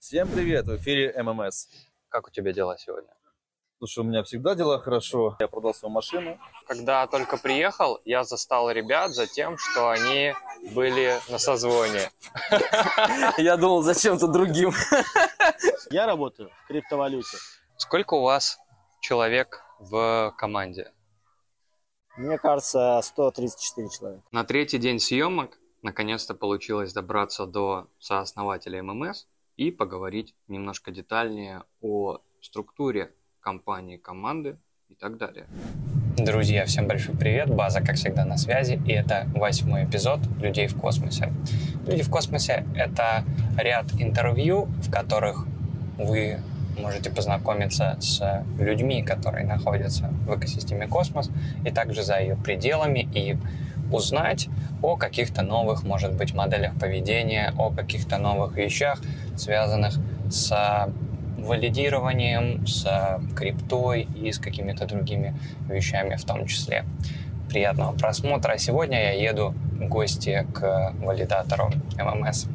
Всем привет, в эфире ММС. Как у тебя дела сегодня? Слушай, у меня всегда дела хорошо. Я продал свою машину. Когда только приехал, я застал ребят за тем, что они были на созвоне. Я думал, зачем-то другим. Я работаю в криптовалюте. Сколько у вас человек в команде? Мне кажется, 134 человека. На третий день съемок наконец-то получилось добраться до сооснователя ММС и поговорить немножко детальнее о структуре компании, команды и так далее. Друзья, всем большой привет. База, как всегда, на связи. И это восьмой эпизод «Людей в космосе». «Люди в космосе» — это ряд интервью, в которых вы можете познакомиться с людьми, которые находятся в экосистеме космос, и также за ее пределами, и узнать о каких-то новых, может быть, моделях поведения, о каких-то новых вещах, связанных с валидированием, с криптой и с какими-то другими вещами в том числе. Приятного просмотра. Сегодня я еду в гости к валидатору ММС.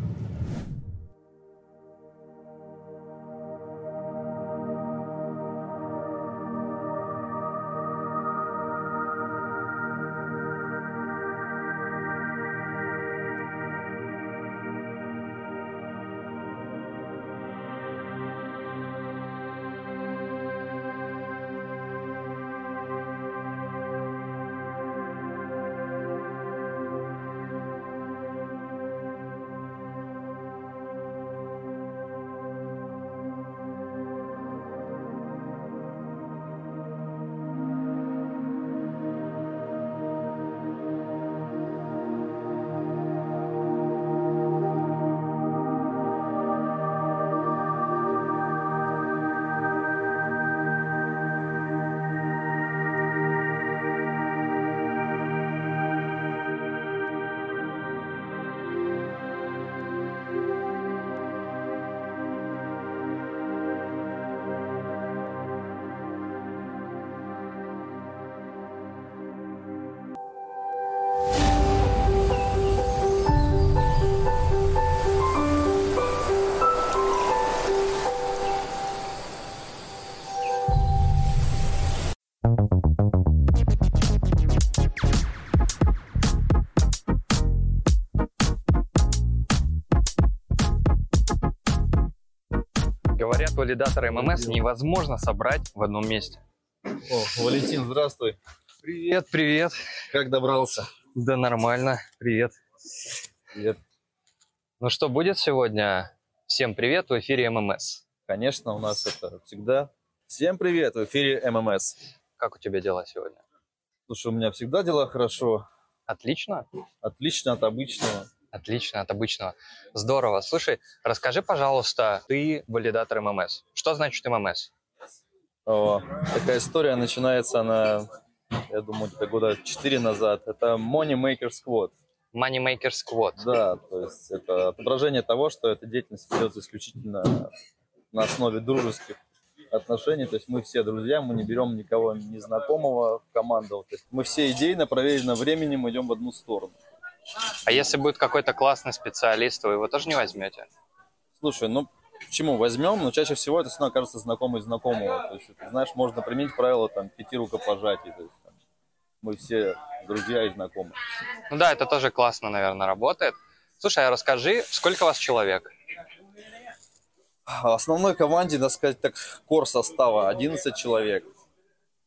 Говорят, валидаторы ММС невозможно собрать в одном месте. О, Валентин, здравствуй. Привет, привет. Как добрался? Да нормально, привет. Привет. Ну что, будет сегодня? Всем привет в эфире ММС. Конечно, у нас это всегда. Всем привет, в эфире ММС. Как у тебя дела сегодня? Слушай, у меня всегда дела хорошо. Отлично? Отлично от обычного. Отлично, от обычного. Здорово. Слушай, расскажи, пожалуйста, ты валидатор ММС. Что значит ММС? О, такая история начинается, она, я думаю, где-то года 4 назад. Это Money Maker Squad. Moneymaker Squad. Да, то есть это отображение того, что эта деятельность ведется исключительно на основе дружеских отношений. То есть мы все друзья, мы не берем никого незнакомого в команду. То есть мы все идейно, проверено временем идем в одну сторону. А если будет какой-то классный специалист, вы его тоже не возьмете? Слушай, ну почему возьмем? Но чаще всего это все равно окажется знакомый знакомого. То есть, ты знаешь, можно применить правило там пяти рукопожатий. То есть, там, мы все друзья и знакомы. Ну да, это тоже классно, наверное, работает. Слушай, а расскажи, сколько вас человек? В основной команде, так сказать, так, кор состава 11 человек.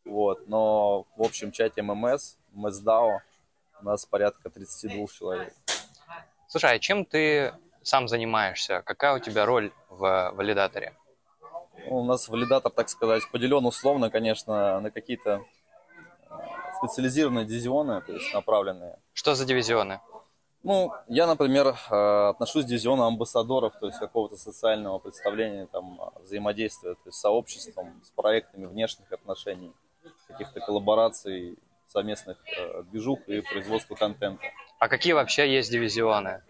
Вот, но в общем чате ММС, МСДАО у нас порядка 32 человек. Слушай, а чем ты сам занимаешься? Какая у тебя роль в валидаторе? Ну, у нас валидатор, так сказать, поделен условно, конечно, на какие-то э, специализированные дивизионы, то есть направленные. Что за дивизионы? Ну, я, например, э, отношусь к дивизиону амбассадоров, то есть какого-то социального представления, там, взаимодействия то есть с сообществом, с проектами внешних отношений, каких-то коллабораций, совместных э, движух и производства контента. А какие вообще есть дивизионы?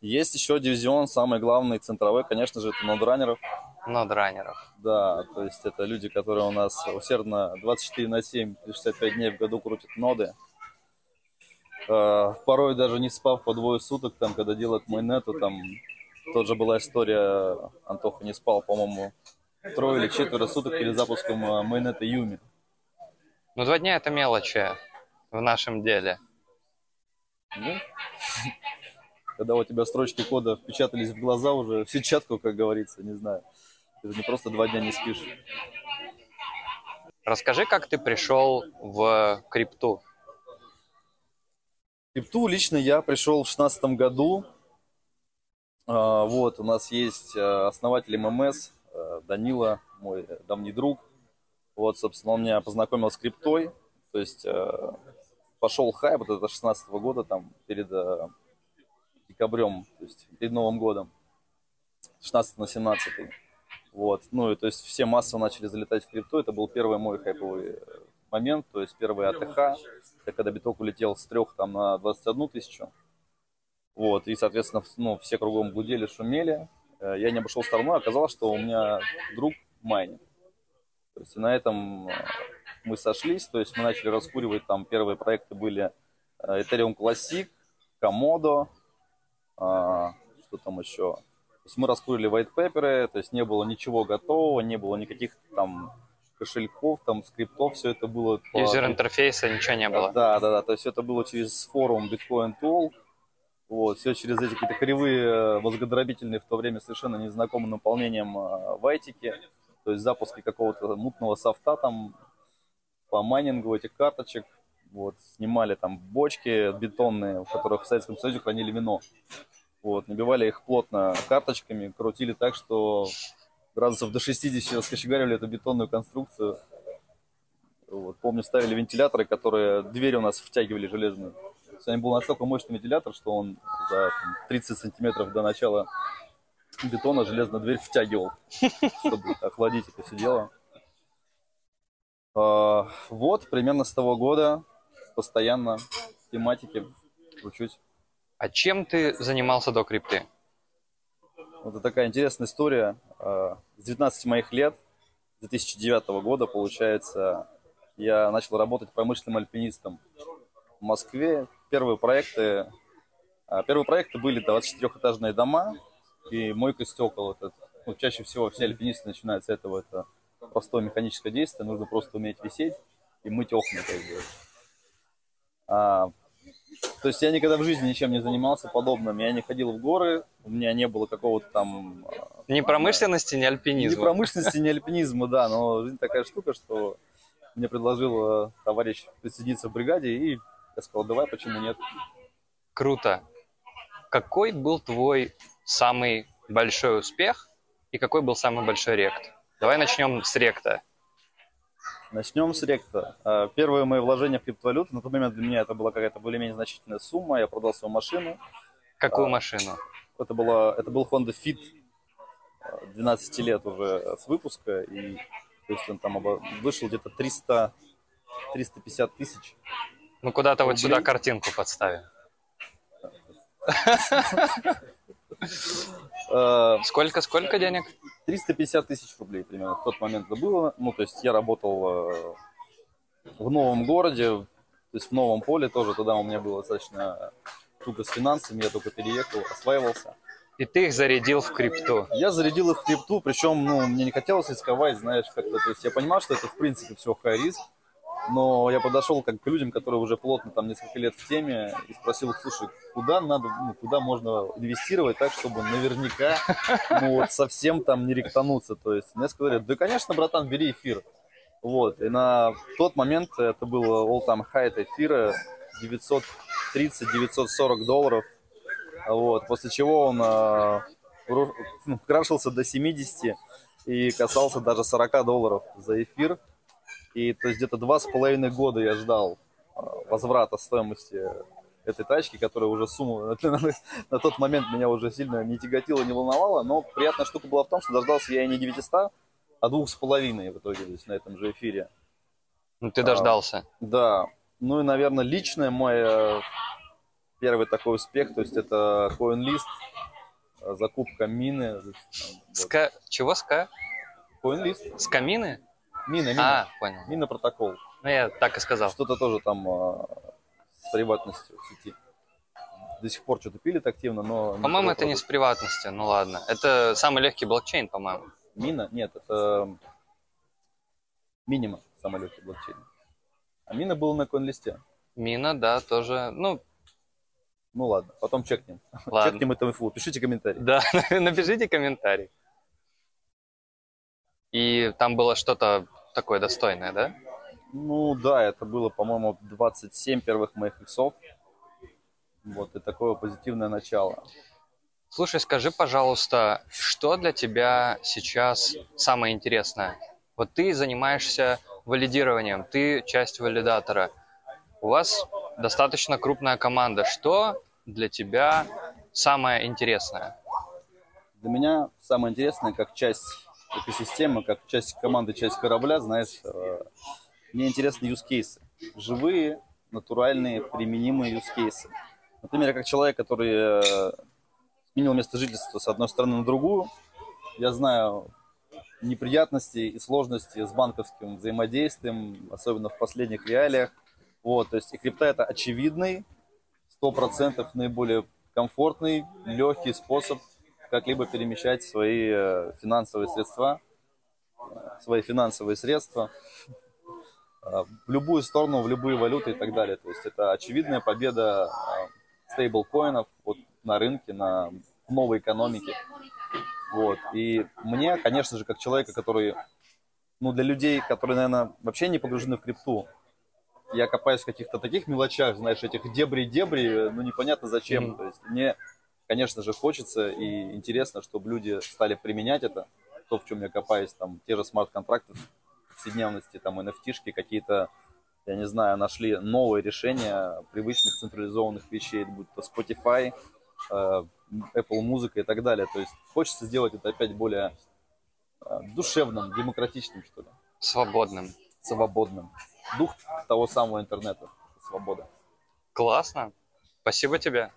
Есть еще дивизион, самый главный, центровой, конечно же, это нодранеров. Нодранеров. Да, то есть это люди, которые у нас усердно 24 на 7, 65 дней в году крутят ноды. Э, порой даже не спав по двое суток, там, когда делают майнету, там, Тут же была история, Антоха не спал, по-моему, трое или четверо суток перед запуском э, майонета Юми. Ну, два дня это мелочи в нашем деле. Ну, когда у тебя строчки кода впечатались в глаза уже, в сетчатку, как говорится, не знаю. Ты же не просто два дня не спишь. Расскажи, как ты пришел в крипту. В крипту лично я пришел в шестнадцатом году. А, Вот, у нас есть э, основатель ММС, э, Данила, мой давний друг. Вот, собственно, он меня познакомил с криптой. То есть э, пошел хайп вот это 16 года, там, перед э, декабрем, то есть перед Новым годом. 16 на 17. Вот, ну и то есть все массово начали залетать в крипту. Это был первый мой хайповый э, момент, то есть первый АТХ. Это когда биток улетел с трех там на 21 тысячу. Вот, и, соответственно, ну, все кругом гудели, шумели. Э, Я не обошел стороной, оказалось, что у меня друг майнит. То есть на этом э, мы сошлись, то есть мы начали раскуривать, там первые проекты были э, Ethereum Classic, Komodo, а, что там еще. То есть мы раскурили white paper, то есть не было ничего готового, не было никаких там кошельков, там скриптов, все это было по- Юзер интерфейса ничего не было. да, да, да. То есть это было через форум Bitcoin Talk. Вот, все через эти какие-то кривые, э, возгодробительные в то время совершенно незнакомым наполнением э, вайтики. То есть запуски какого-то мутного софта там по майнингу этих карточек. Вот, снимали там бочки бетонные, в которых в Советском Союзе хранили вино. Вот, набивали их плотно карточками, крутили так, что градусов до 60 раскочегаривали эту бетонную конструкцию. Вот, помню, ставили вентиляторы, которые двери у нас втягивали железные. То есть, был настолько мощный вентилятор, что он за там, 30 сантиметров до начала бетона железную дверь втягивал, чтобы охладить это все дело. А, Вот, примерно с того года постоянно в тематике учусь. А чем ты занимался до крипты? Вот это такая интересная история. А, С 19 моих лет, 2009 года, получается, я начал работать промышленным альпинистом в Москве. Первые проекты, а, первые проекты были 24-этажные дома и мойка стекол. Это, ну, чаще всего все альпинисты начинают с этого. Это простое механическое действие. Нужно просто уметь висеть и мыть окна. Как бы. А, то есть я никогда в жизни ничем не занимался подобным. Я не ходил в горы, у меня не было какого-то там... а, Ни промышленности, ни Ни альпинизма. промышленности, ни альпинизма, да, но жизнь такая штука, что мне предложил э, товарищ присоединиться в бригаде, и я сказал, давай, почему нет. Круто. Какой был твой самый большой успех и какой был самый большой рект? Давай начнем с ректа. Начнем с ректа. Э, Первые мои вложения в криптовалюту, на тот момент для меня это была какая-то более-менее значительная сумма, я продал свою машину. Какую А. машину? Это, была, это был Honda Fit, э, 12 лет уже с выпуска, и то есть он там вышел где-то 300, 350 тысяч. Ну, куда-то вот сюда картинку подставим. Э, Сколько, сколько денег? 350 тысяч рублей примерно в тот момент это было. Ну, то есть я работал э, в новом городе, то есть в новом поле тоже. Тогда у меня было достаточно туго с финансами, я только переехал, осваивался. И ты их зарядил в крипту. Я зарядил их в крипту, причем, ну, мне не хотелось рисковать, знаешь, как-то. То есть я понимал, что это, в принципе, все high риск. Но я подошел как к людям, которые уже плотно там несколько лет в теме, и спросил слушай, куда надо, ну, куда можно инвестировать так, чтобы наверняка, ну, вот совсем там не ректануться. То есть мне сказали, да, конечно, братан, бери эфир. Вот, и на тот момент это было all-time high эфира 930-940 долларов. Вот, после чего он ру- ну, крашился до 70 и касался даже 40 долларов за эфир. И то есть где-то два с половиной года я ждал а, возврата стоимости этой тачки, которая уже сумма на, на- на тот момент меня уже сильно не тяготила, не волновала. Но приятная штука была в том, что дождался я и не 900, а двух с половиной в итоге то есть на этом же эфире. Ну, ты А. дождался. Да, ну и, наверное, личное мой первый такой успех, то есть это CoinList, э, закупка мины. там, вот. Ска... Чего ска? CoinList, С камины? Мина, мина, А, понял. мина протокол. Ну, я так и сказал. Что-то тоже там э, с приватностью в сети. до сих пор что-то пилит активно, но... По-моему, это не с продукт. приватности, ну ладно. Это самый легкий блокчейн, по-моему. Мина? Нет, это минима, самый легкий блокчейн. А мина был на коин-листе. Мина, да, тоже, ну, Ну ладно, потом чекнем. ладно. Чекнем эту инфу. Пишите комментарий. Да, напишите комментарий. И там было что-то такое достойное, да? Ну да, это было, по-моему, 27 первых моих иксов. Вот, и такое позитивное начало. Слушай, скажи, пожалуйста, что для тебя сейчас самое интересное? Вот ты занимаешься валидированием, ты часть валидатора. У вас достаточно крупная команда. Что для тебя самое интересное? Для меня самое интересное, как часть экосистемы, как часть команды, часть корабля, знаешь, э, мне интересны use кейсы. Живые, натуральные, применимые use кейсы. Например, как человек, который э, сменил место жительства с одной стороны на другую, я знаю неприятности и сложности с банковским взаимодействием, особенно в последних реалиях. Вот, то есть и крипта это очевидный, 100% наиболее комфортный, легкий способ как-либо перемещать свои э, финансовые средства, свои финансовые средства э, в любую сторону, в любые валюты и так далее. То есть это очевидная победа э, стейблкоинов вот, на рынке, на новой экономике. Вот. И мне, конечно же, как человека, который, ну, для людей, которые, наверное, вообще не погружены в крипту, я копаюсь в каких-то таких мелочах, знаешь, этих дебри-дебри, ну, непонятно зачем. Мгм. То есть мне, конечно же, хочется и интересно, чтобы люди стали применять это, то, в чем я копаюсь, там, те же смарт-контракты в повседневности, там, NFT-шки какие-то, я не знаю, нашли новые решения привычных централизованных вещей, будь то Spotify, э, Apple Музыка и так далее. То есть хочется сделать это опять более э, душевным, демократичным, что ли, Свободным. свободным. Дух того самого интернета, свобода. Классно. Спасибо тебе.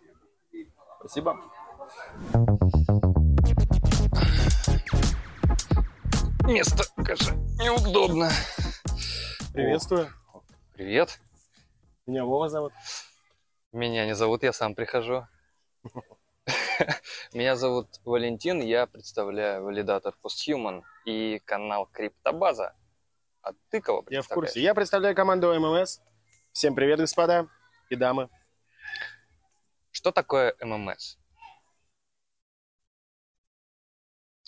Спасибо. Место, конечно, неудобно. Приветствую. Привет. Меня Вова зовут. Меня не зовут, я сам прихожу. Меня зовут Валентин, я представляю валидатор Posthuman и канал Криптобаза. А ты кого Я в курсе. Я представляю команду ММС. Всем привет, господа и дамы. Что такое ММС?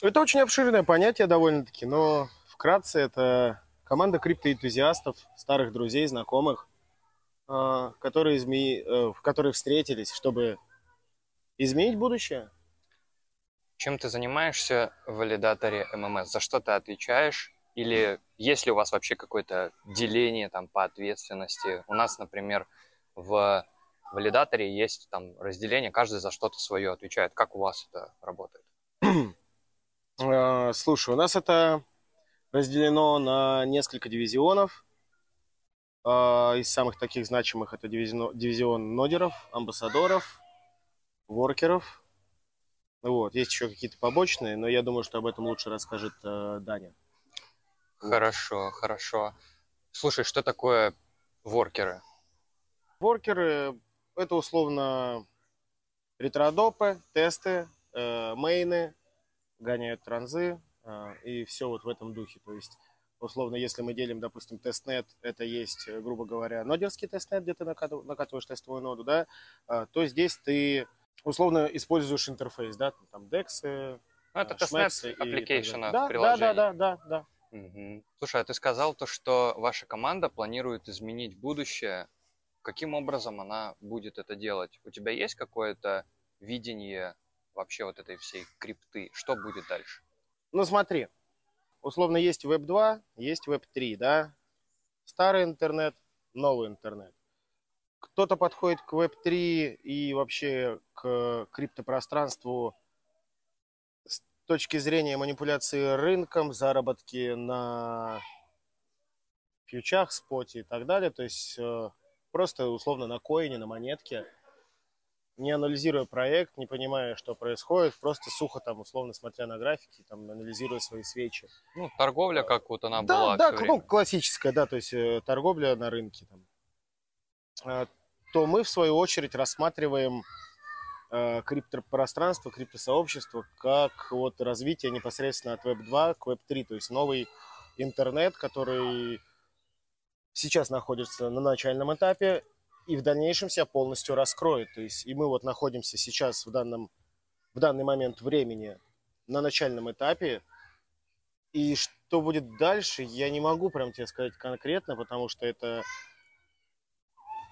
Это очень обширное понятие довольно-таки, но вкратце это команда криптоэнтузиастов, старых друзей, знакомых, э, которые, изме- э, в которых встретились, чтобы изменить будущее. Чем ты занимаешься в валидаторе ММС? За что ты отвечаешь? Или есть ли у вас вообще какое-то деление там по ответственности? У нас, например, в валидаторе есть там разделение, каждый за что-то свое отвечает. Как у вас это работает? Э, Слушай, у нас это разделено на несколько дивизионов. Э, Из самых таких значимых это дивизион, дивизион нодеров, амбассадоров, воркеров. Вот. Есть еще какие-то побочные, но я думаю, что об этом лучше расскажет э, Даня. Хорошо, хорошо. Слушай, что такое воркеры? Воркеры – это условно ретродропы, тесты, э, мейны, гоняют транзы э, и все вот в этом духе. То есть, условно, если мы делим, допустим, тестнет, это есть, э, грубо говоря, нодерский тестнет, где ты накатыв- накатываешь тестовую ноду, да, а, то здесь ты условно используешь интерфейс, да, там DEX, Ну, это э, тестнет далее. application а да, в приложении. Да, да, да, да, да. Мгм. Слушай, а ты сказал то, что ваша команда планирует изменить будущее. Каким образом она будет это делать? У тебя есть какое-то видение вообще вот этой всей крипты? Что будет дальше? Ну смотри, условно есть Web 2, есть Web 3, да? Старый интернет, новый интернет. Кто-то подходит к Web 3 и вообще к криптопространству с точки зрения манипуляции рынком, заработки на фьючах, споте и так далее. То есть э, просто условно на коине, на монетке, не анализируя проект, не понимая, что происходит, просто сухо там, условно смотря на графики, там, анализируя свои свечи. Ну, торговля, как вот она да, была да, всё ну, классическая, да, то есть э, торговля на рынке. Там. А, то мы, в свою очередь, рассматриваем э, криптопространство, криптосообщество, как вот развитие непосредственно от Web 2 к Web 3, то есть новый интернет, который сейчас находится на начальном этапе и в дальнейшем себя полностью раскроет. То есть и мы вот находимся сейчас в данном в данный момент времени на начальном этапе. И что будет дальше, я не могу прям тебе сказать конкретно, потому что это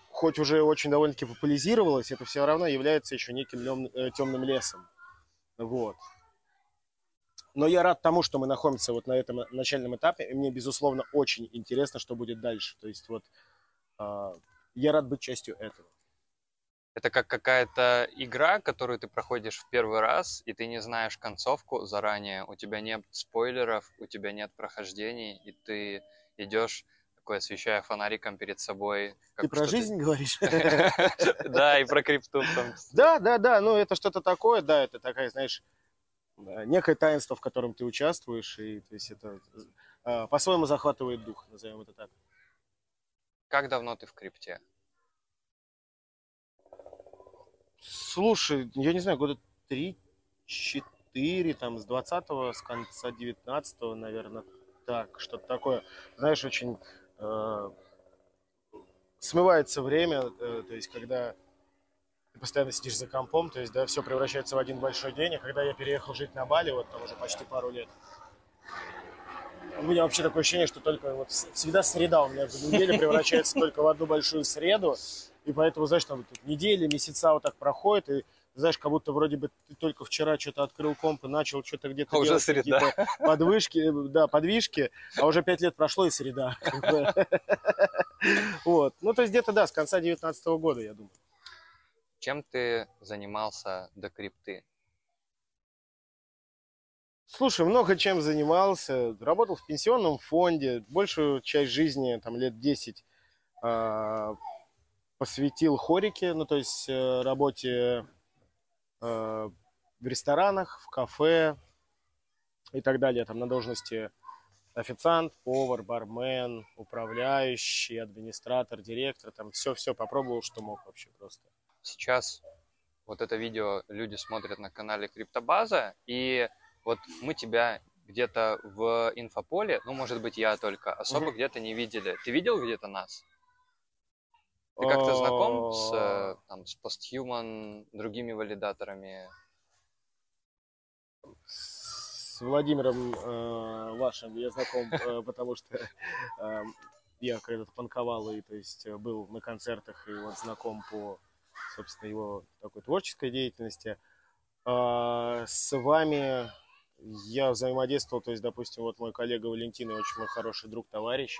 хоть уже очень довольно-таки популяризировалось, это все равно является еще неким э, темным лесом. Вот. Но я рад тому, что мы находимся вот на этом начальном этапе, и мне, безусловно, очень интересно, что будет дальше. То есть вот э, я рад быть частью этого. Это как какая-то игра, которую ты проходишь в первый раз, и ты не знаешь концовку заранее, у тебя нет спойлеров, у тебя нет прохождений, и ты идешь такой, освещая фонариком перед собой. Ты про жизнь говоришь? Да, и про крипту. Да, да, да, ну это что-то такое, да, это такая, знаешь, некое таинство, в котором ты участвуешь, и то есть это а, по-своему захватывает дух, назовем это так. Как давно ты в крипте? Слушай, я не знаю, года три-четыре, там, с 20-го, с конца 19-го, наверное, так, что-то такое. Знаешь, очень э, смывается время, э, то есть, когда ты постоянно сидишь за компом, то есть, да, все превращается в один большой день, а когда я переехал жить на Бали, вот там уже почти пару лет, у меня вообще такое ощущение, что только вот всегда среда у меня в неделе превращается только в одну большую среду, и поэтому, знаешь, там тут недели, месяца вот так проходят, и знаешь, как будто вроде бы ты только вчера что-то открыл комп и начал что-то где-то а делать, уже среда. подвышки, да, подвижки, а уже пять лет прошло и среда. Вот. Ну, то есть где-то, да, с конца 19 года, я думаю. Чем ты занимался до крипты? Слушай, много чем занимался. Работал в пенсионном фонде. Большую часть жизни, там, лет 10, посвятил хорике, ну, то есть э, работе э, в ресторанах, в кафе и так далее, там на должности официант, повар, бармен, управляющий, администратор, директор, там все-все попробовал, что мог вообще просто. Сейчас вот это видео люди смотрят на канале Криптобаза, и вот мы тебя где-то в инфополе, ну, может быть, я только, особо угу. где-то не видели. Ты видел где-то нас? Ты как-то знаком с, э, там, с Posthuman, другими валидаторами? С Владимиром э, вашим я знаком, э, потому что э, я когда-то панковал и то есть был на концертах и вот знаком по, собственно, его такой творческой деятельности. Э, с вами я взаимодействовал, то есть, допустим, вот мой коллега Валентин, очень мой хороший друг, товарищ,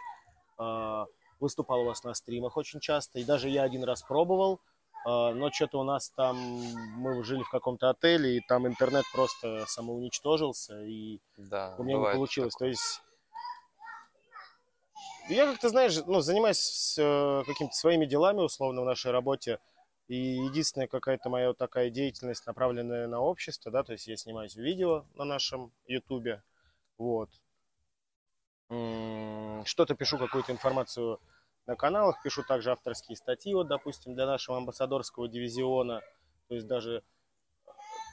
э, выступал у вас на стримах очень часто, и даже я один раз пробовал, а, но что-то у нас там, мы жили в каком-то отеле, и там интернет просто самоуничтожился, и да, у меня не получилось. Такое. То есть я как-то, знаешь, ну, занимаюсь э, какими-то своими делами, условно, в нашей работе, и единственная какая-то моя вот такая деятельность, направленная на общество, да, то есть я снимаюсь видео на нашем ютубе, вот, что-то пишу, какую-то информацию на каналах, пишу также авторские статьи, вот, допустим, для нашего амбассадорского дивизиона, то есть даже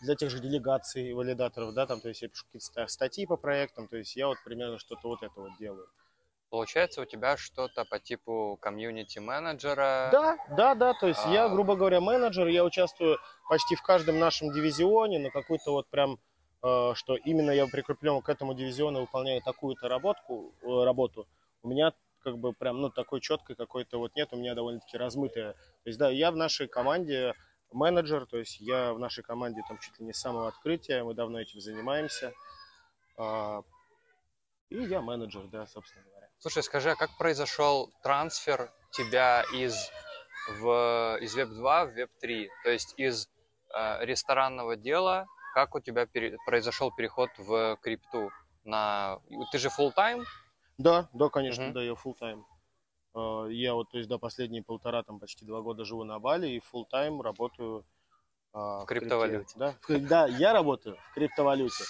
для тех же делегаций, валидаторов, да, там, то есть я пишу какие-то статьи по проектам, то есть я вот примерно что-то вот это вот делаю. Получается, у тебя что-то по типу комьюнити-менеджера? Да, да, да, то есть а... я, грубо говоря, менеджер, я участвую почти в каждом нашем дивизионе на какой-то вот прям Э, что именно я прикреплен к этому дивизиону, выполняю такую-то работку, э, работу, у меня как бы прям, ну, такой четкой какой-то вот нет, у меня довольно-таки размытая. То есть, да, я в нашей команде менеджер, то есть я в нашей команде там чуть ли не с самого открытия, мы давно этим занимаемся. А, и я менеджер, да, собственно. Слушай, скажи, а как произошел трансфер тебя из, в, из Web2 в Web3? То есть из э, ресторанного дела как у тебя пере... произошел переход в крипту? На... Ты же full time? Да, да, конечно, uh-huh. да, я full time. А, я вот, то есть, до последние полтора, там, почти два года живу на Бали и full time работаю в, в криптовалюте. Да? да, я работаю в криптовалюте.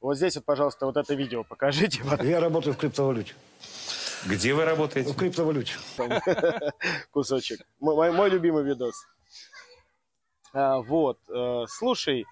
Вот здесь вот, пожалуйста, вот это видео покажите. Я работаю в криптовалюте. Где вы работаете? В криптовалюте. Кусочек. Мой, мой любимый видос. А, вот, э, слушай,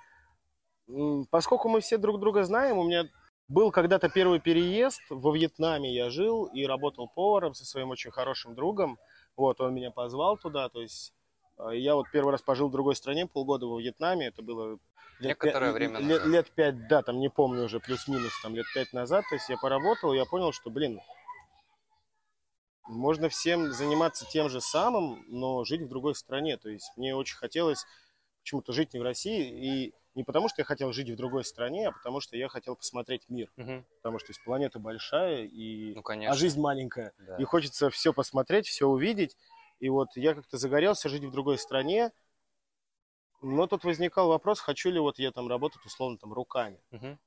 поскольку мы все друг друга знаем, у меня был когда-то первый переезд во Вьетнаме, я жил и работал поваром со своим очень хорошим другом. Вот, он меня позвал туда, то есть э, я вот первый раз пожил в другой стране, полгода во Вьетнаме, это было лет Некоторое время лет, назад. лет пять, да, там не помню уже, плюс-минус, там лет пять назад, то есть я поработал, я понял, что, блин, можно всем заниматься тем же самым, но жить в другой стране. То есть мне очень хотелось почему-то жить не в России, и не потому, что я хотел жить в другой стране, а потому что я хотел посмотреть мир. Мгм. Потому что то есть, планета большая, и... Ну, конечно. а жизнь маленькая. Да. И хочется все посмотреть, все увидеть. И вот я как-то загорелся жить в другой стране, но тут возникал вопрос, хочу ли вот я там работать условно там руками.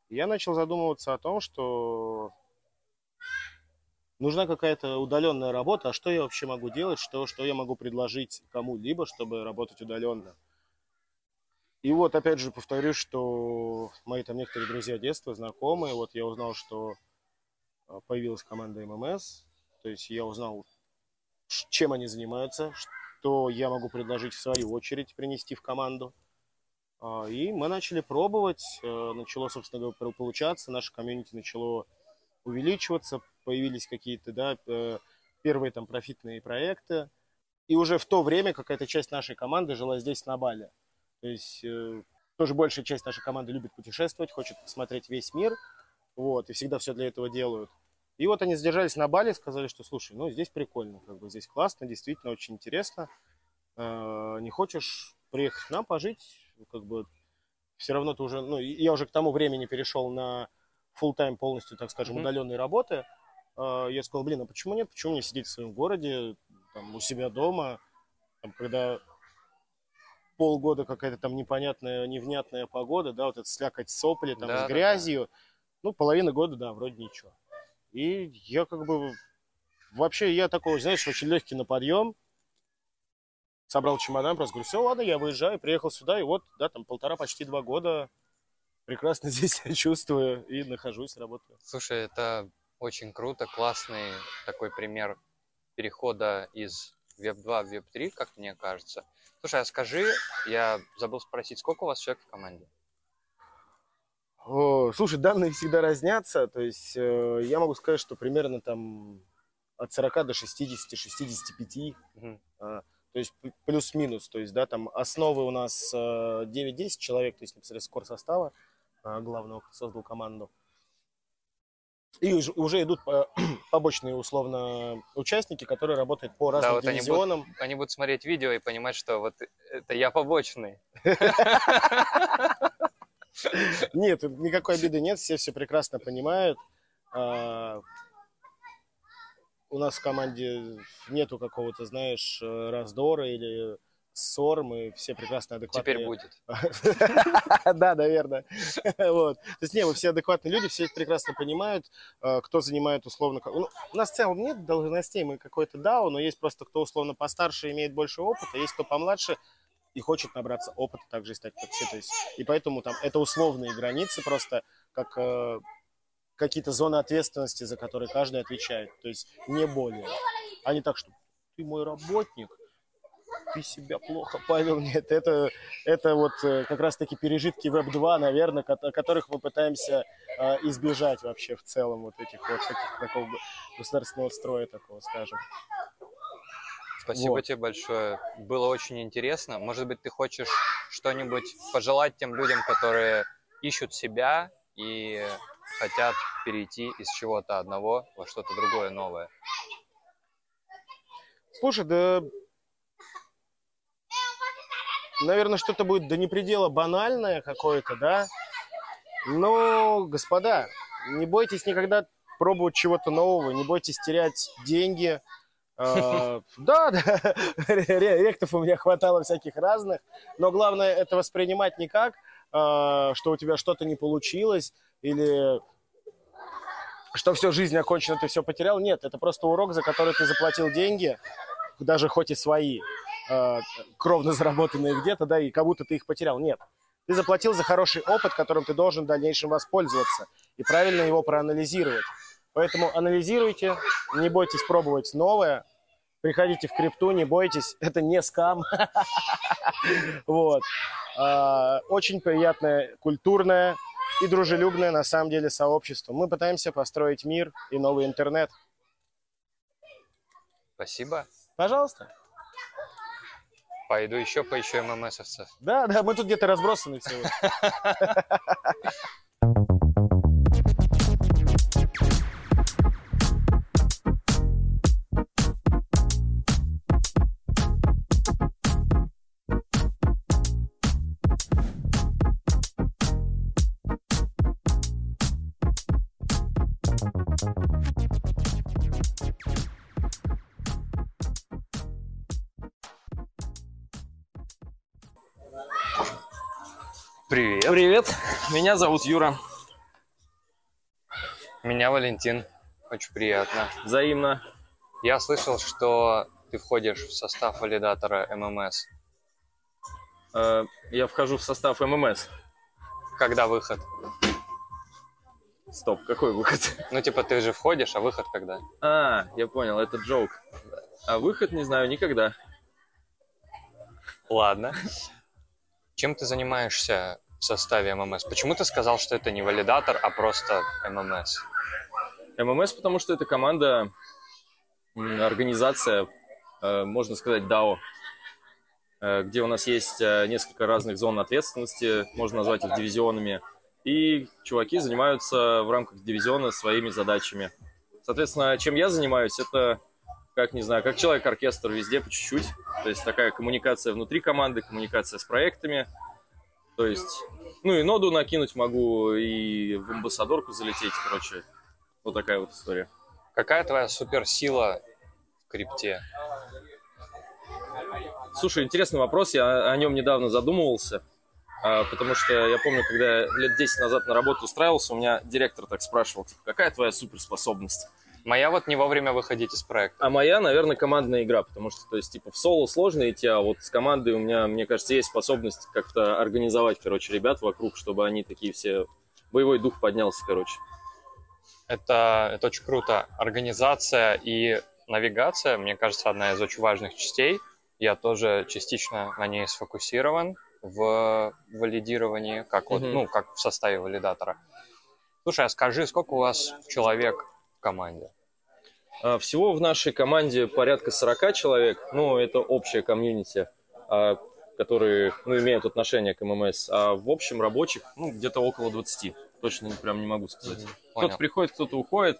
И я начал задумываться о том, что нужна какая-то удаленная работа, а что я вообще могу делать, что, что я могу предложить кому-либо, чтобы работать удаленно. И вот опять же повторюсь, что мои там некоторые друзья детства, знакомые, вот я узнал, что а, появилась команда ММС, то есть я узнал, чем они занимаются, что я могу предложить в свою очередь принести в команду. А, И мы начали пробовать, э, начало, собственно говоря, пол- получаться, наше комьюнити начало увеличиваться, появились какие-то, да, э, первые там профитные проекты. И уже в то время какая-то часть нашей команды жила здесь, на Бали. То есть э, тоже большая часть нашей команды любит путешествовать, хочет посмотреть весь мир, вот, и всегда все для этого делают. И вот они задержались на Бали, сказали, что, слушай, ну, здесь прикольно, как бы здесь классно, действительно очень интересно. Э, Не хочешь приехать к нам пожить, как бы все равно ты уже, ну, я уже к тому времени перешел на full тайм полностью, так скажем, Мгм. удаленной работы. Э, Я сказал, блин, а почему нет, почему мне сидеть в своем городе, там, у себя дома, там, когда полгода какая-то там непонятная, невнятная погода, да, вот это слякоть сопли, там, Да, да, с грязью, ну, половина года, да, вроде ничего. И я как бы, вообще я такой, знаешь, очень легкий на подъем, собрал чемодан, просто говорю, все, ладно, я выезжаю, приехал сюда, и вот, да, там полтора, почти два года прекрасно здесь себя чувствую и нахожусь, работаю. Слушай, это очень круто, классный такой пример перехода из Web 2 в Web 3, как мне кажется. Слушай, а скажи, я забыл спросить, сколько у вас человек в команде? О, слушай, данные всегда разнятся, то есть э, я могу сказать, что примерно там от 40 до 60-65, Мгм. а, то есть плюс-минус, то есть, да, там основы у нас э, 9-10 человек, то есть непосредственно скор состава главного, кто создал команду. И уж- уже идут э, побочные, условно, участники, которые работают по разным вот они будут- дивизионам. Они будут смотреть видео и понимать, что вот это я побочный. Нет, никакой обиды нет, все все прекрасно понимают. А, У нас в команде нету какого-то, знаешь, э, раздора или ссор, мы все прекрасно адекватные. Теперь будет. Да, наверное. Вот. То есть, не, мы все адекватные люди, все прекрасно понимают, э, кто занимает условно... ну, У нас в целом нет должностей, мы какой-то DAO, но есть просто кто условно постарше имеет больше опыта, есть кто помладше и хочет набраться опыта, так же стать как все. То есть, и поэтому там это условные границы просто, как э, какие-то зоны ответственности, за которые каждый отвечает. То есть не более. А не так, что ты мой работник, ты себя плохо повел. Нет, это, это вот э, как раз-таки пережитки Web2, наверное, ко- которых мы пытаемся э, избежать вообще в целом вот этих вот таких, такого государственного строя такого, скажем. Спасибо Вот. тебе большое. Было очень интересно. Может быть, ты хочешь что-нибудь пожелать тем людям, которые ищут себя и хотят перейти из чего-то одного во что-то другое новое. Слушай, да... Наверное, что-то будет до непредела банальное какое-то, да? Но, господа, не бойтесь никогда пробовать чего-то нового, не бойтесь терять деньги. А, Да, да, ре- ректов у меня хватало всяких разных, но главное это воспринимать не как, а, что у тебя что-то не получилось или что все, жизнь окончена, ты все потерял. Нет, это просто урок, за который ты заплатил деньги, даже хоть и свои, э, кровно заработанные где-то, да, и как будто ты их потерял. Нет. Ты заплатил за хороший опыт, которым ты должен в дальнейшем воспользоваться и правильно его проанализировать. Поэтому анализируйте, не бойтесь пробовать новое Приходите в крипту, не бойтесь, это не скам. Вот. А, Очень приятное, культурное и дружелюбное на самом деле сообщество. Мы пытаемся построить мир и новый интернет. Спасибо. Пожалуйста. Пойду еще поищу ММСовцев. Да, да, мы тут где-то разбросаны всего. меня зовут Юра. Меня Валентин. Очень приятно. Взаимно. Я слышал, что ты входишь в состав валидатора ММС. Э, Я вхожу в состав ММС. Когда выход? Стоп, какой выход? Ну, типа, ты же входишь, а выход когда? А, я понял, это джоук. А выход не знаю никогда. Ладно. Чем ты занимаешься в составе ММС? Почему ты сказал, что это не валидатор, а просто ММС? ММС, потому что это команда, организация, э, можно сказать, DAO, э, где у нас есть э, несколько разных зон ответственности, можно назвать их дивизионами, и чуваки занимаются в рамках дивизиона своими задачами. Соответственно, чем я занимаюсь, это, как не знаю, как человек-оркестр везде по чуть-чуть, то есть такая коммуникация внутри команды, коммуникация с проектами, то есть, ну и ноду накинуть могу, и в амбассадорку залететь, короче, вот такая вот история. Какая твоя суперсила в крипте? Слушай, интересный вопрос, я о нем недавно задумывался, а, потому что я помню, когда я лет 10 назад на работу устраивался, у меня директор так спрашивал, типа, какая твоя суперспособность? Моя вот не вовремя выходить из проекта. А моя, наверное, командная игра, потому что, то есть, типа, в соло сложно идти, а вот с командой у меня, мне кажется, есть способность как-то организовать, короче, ребят вокруг, чтобы они такие все... Боевой дух поднялся, короче. Это, это очень круто. Организация и навигация, мне кажется, одна из очень важных частей. Я тоже частично на ней сфокусирован в валидировании, как вот, Мгм. ну, как в составе валидатора. Слушай, а скажи, сколько у вас человек команде? А, Всего в нашей команде порядка 40 человек. Ну, это общая комьюнити, а, которые ну, имеют отношение к ММС. А в общем рабочих, ну, где-то около 20. Точно прям не могу сказать. Кто-то Понял. приходит, кто-то уходит.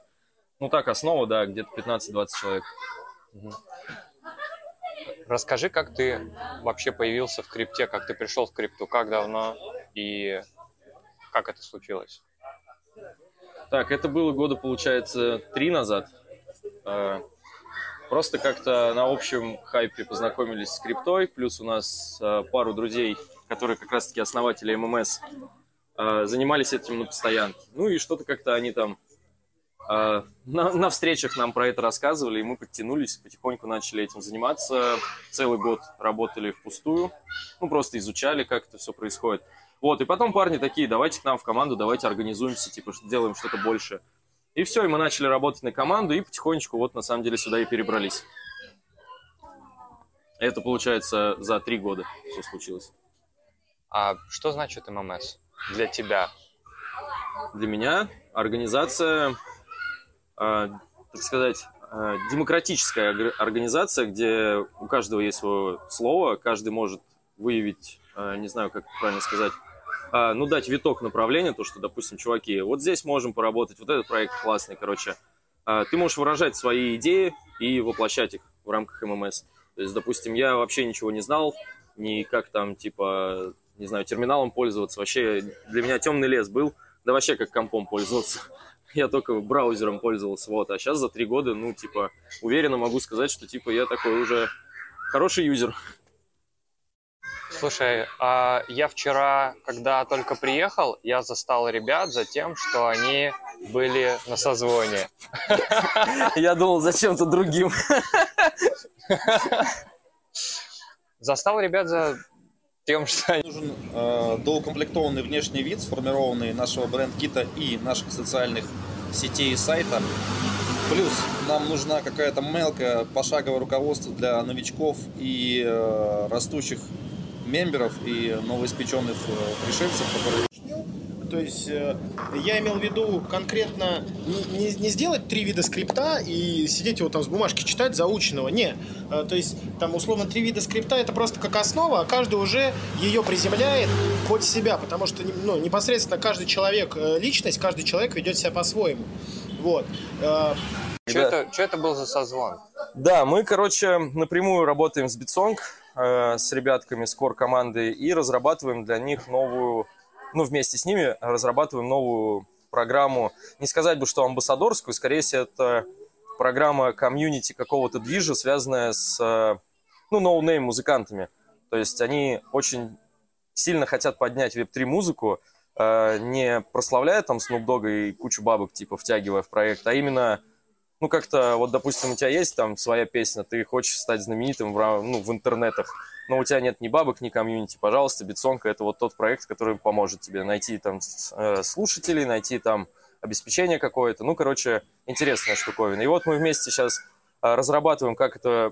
Ну, так, основа, да, где-то 15-20 человек. Расскажи, как ты вообще появился в крипте, как ты пришел в крипту, как давно и как это случилось? Так, это было года, получается, три назад. А, Просто как-то на общем хайпе познакомились с криптой, плюс у нас а, пару друзей, которые как раз-таки основатели ММС, а, занимались этим на постоянке. Ну и что-то как-то они там на, на встречах нам про это рассказывали, и мы подтянулись, потихоньку начали этим заниматься. Целый год работали впустую, ну просто изучали, как это все происходит. Вот, и потом парни такие, давайте к нам в команду, давайте организуемся, типа, сделаем что-то больше. И все, и мы начали работать на команду, и потихонечку вот на самом деле сюда и перебрались. Это, получается, за три года все случилось. А что значит ММС для тебя? Для меня организация, э, так сказать, э, демократическая ор- организация, где у каждого есть свое слово, каждый может выявить, э, не знаю, как правильно сказать, ну, дать виток направления, то, что, допустим, чуваки, вот здесь можем поработать, вот этот проект классный, короче. А, Ты можешь выражать свои идеи и воплощать их в рамках ММС. То есть, допустим, я вообще ничего не знал, ни как там, типа, не знаю, терминалом пользоваться. Вообще для меня темный лес был, да вообще как компом пользоваться. Я только браузером пользовался, вот. А сейчас за три года, ну, типа, уверенно могу сказать, что, типа, я такой уже хороший юзер. Слушай, а я вчера, когда только приехал, я застал ребят за тем, что они были на созвоне. Я думал, зачем-то другим. Застал ребят за тем, что они... нужен э, доукомплектованный внешний вид, сформированный нашего бренд-кита и наших социальных сетей и сайта. Плюс нам нужна какая-то мелкая пошаговое руководство для новичков и э, растущих мемберов и новоиспеченных э, пришельцев, которые То есть э, я имел в виду конкретно не, не- не сделать три вида скрипта и сидеть его там с бумажки читать заученного. Не. Э, То есть там условно три вида скрипта это просто как основа, а каждый уже ее приземляет под себя, потому что ну, непосредственно каждый человек личность, каждый человек ведет себя по-своему. Вот. Что это, чё это был за созвон? Да, мы, короче, напрямую работаем с Bitsong, э, с ребятками, с core команды и разрабатываем для них новую, ну, вместе с ними разрабатываем новую программу. Не сказать бы, что амбассадорскую, скорее всего, это программа комьюнити какого-то движа, связанная с, э, ну, ноунейм музыкантами. То есть они очень сильно хотят поднять Web3 музыку, э, не прославляя там Snoop Dogg и кучу бабок, типа, втягивая в проект, а именно ну, как-то, вот, допустим, у тебя есть там своя песня, ты хочешь стать знаменитым в, ну, в интернетах, но у тебя нет ни бабок, ни комьюнити, пожалуйста, Битсонка – это вот тот проект, который поможет тебе найти там э, слушателей, найти там обеспечение какое-то, ну, короче, интересная штуковина. И вот мы вместе сейчас разрабатываем, как это,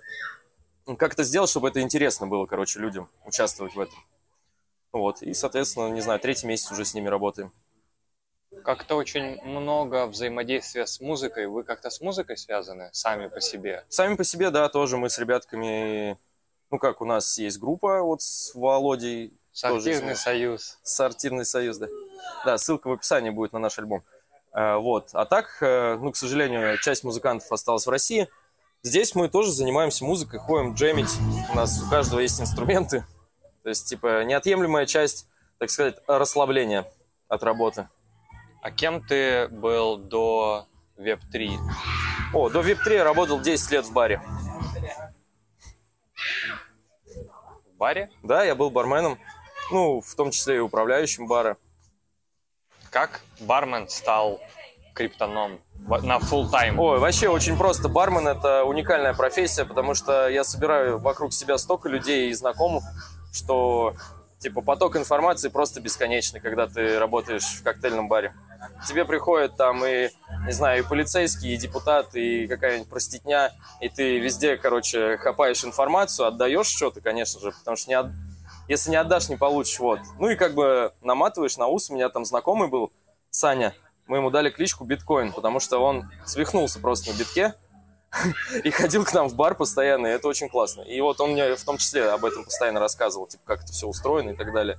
как это сделать, чтобы это интересно было, короче, людям участвовать в этом. Вот, и, соответственно, не знаю, третий месяц уже с ними работаем. Как-то очень много взаимодействия с музыкой. Вы как-то с музыкой связаны сами по себе? Сами по себе, да, тоже мы с ребятками, ну как, у нас есть группа вот с Володей, Сортирный из- союз. Сортирный союз, да. Да, ссылка в описании будет на наш альбом. Э, Вот. А так, э, ну, к сожалению, часть музыкантов осталась в России. Здесь мы тоже занимаемся музыкой, ходим джемить. У нас у каждого есть инструменты. То есть, типа, неотъемлемая часть, так сказать, расслабления от работы. А кем ты был до Web3? О, до VIP3 я работал 10 лет в баре. В баре? Да, я был барменом, ну, в том числе и управляющим бара. Как бармен стал криптоном на full тайм? Ой, вообще очень просто. Бармен – это уникальная профессия, потому что я собираю вокруг себя столько людей и знакомых, что типа поток информации просто бесконечный, когда ты работаешь в коктейльном баре. Тебе приходят там и, не знаю, и полицейские, и депутаты, и какая-нибудь проститня, и ты везде, короче, хапаешь информацию, отдаешь что-то, конечно же, потому что не от- если не отдашь, не получишь, вот. Ну и как бы наматываешь на ус, у меня там знакомый был, Саня, мы ему дали кличку Биткоин, потому что он свихнулся просто на битке и ходил к нам в бар постоянно, и это очень классно. И вот он мне в том числе об этом постоянно рассказывал, типа, как это все устроено и так далее.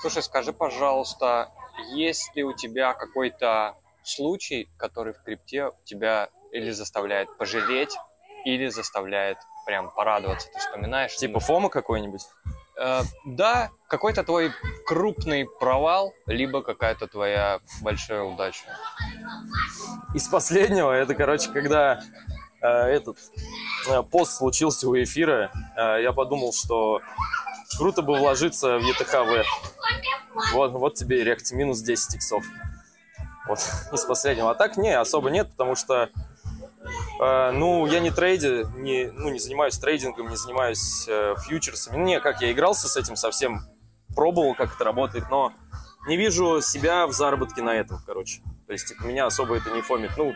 Слушай, скажи, пожалуйста, есть ли у тебя какой-то случай, который в крипте тебя или заставляет пожалеть, или заставляет прям порадоваться? Ты вспоминаешь? Типа Фома какой-нибудь? Э, да, какой-то твой крупный провал, либо какая-то твоя большая удача. Из последнего, это, короче, когда э, этот э, пост случился у эфира, э, я подумал, что круто бы вложиться в ETHV. Вот, вот тебе и рект, минус 10 иксов. Вот, из последнего. А так, не, особо нет, потому что, э, ну, я не трейдер, не, ну, не занимаюсь трейдингом, не занимаюсь э, фьючерсами. Ну, не, как я игрался с этим совсем, пробовал, как это работает, но не вижу себя в заработке на этом, короче. То есть, типа, меня особо это не фомит. Ну,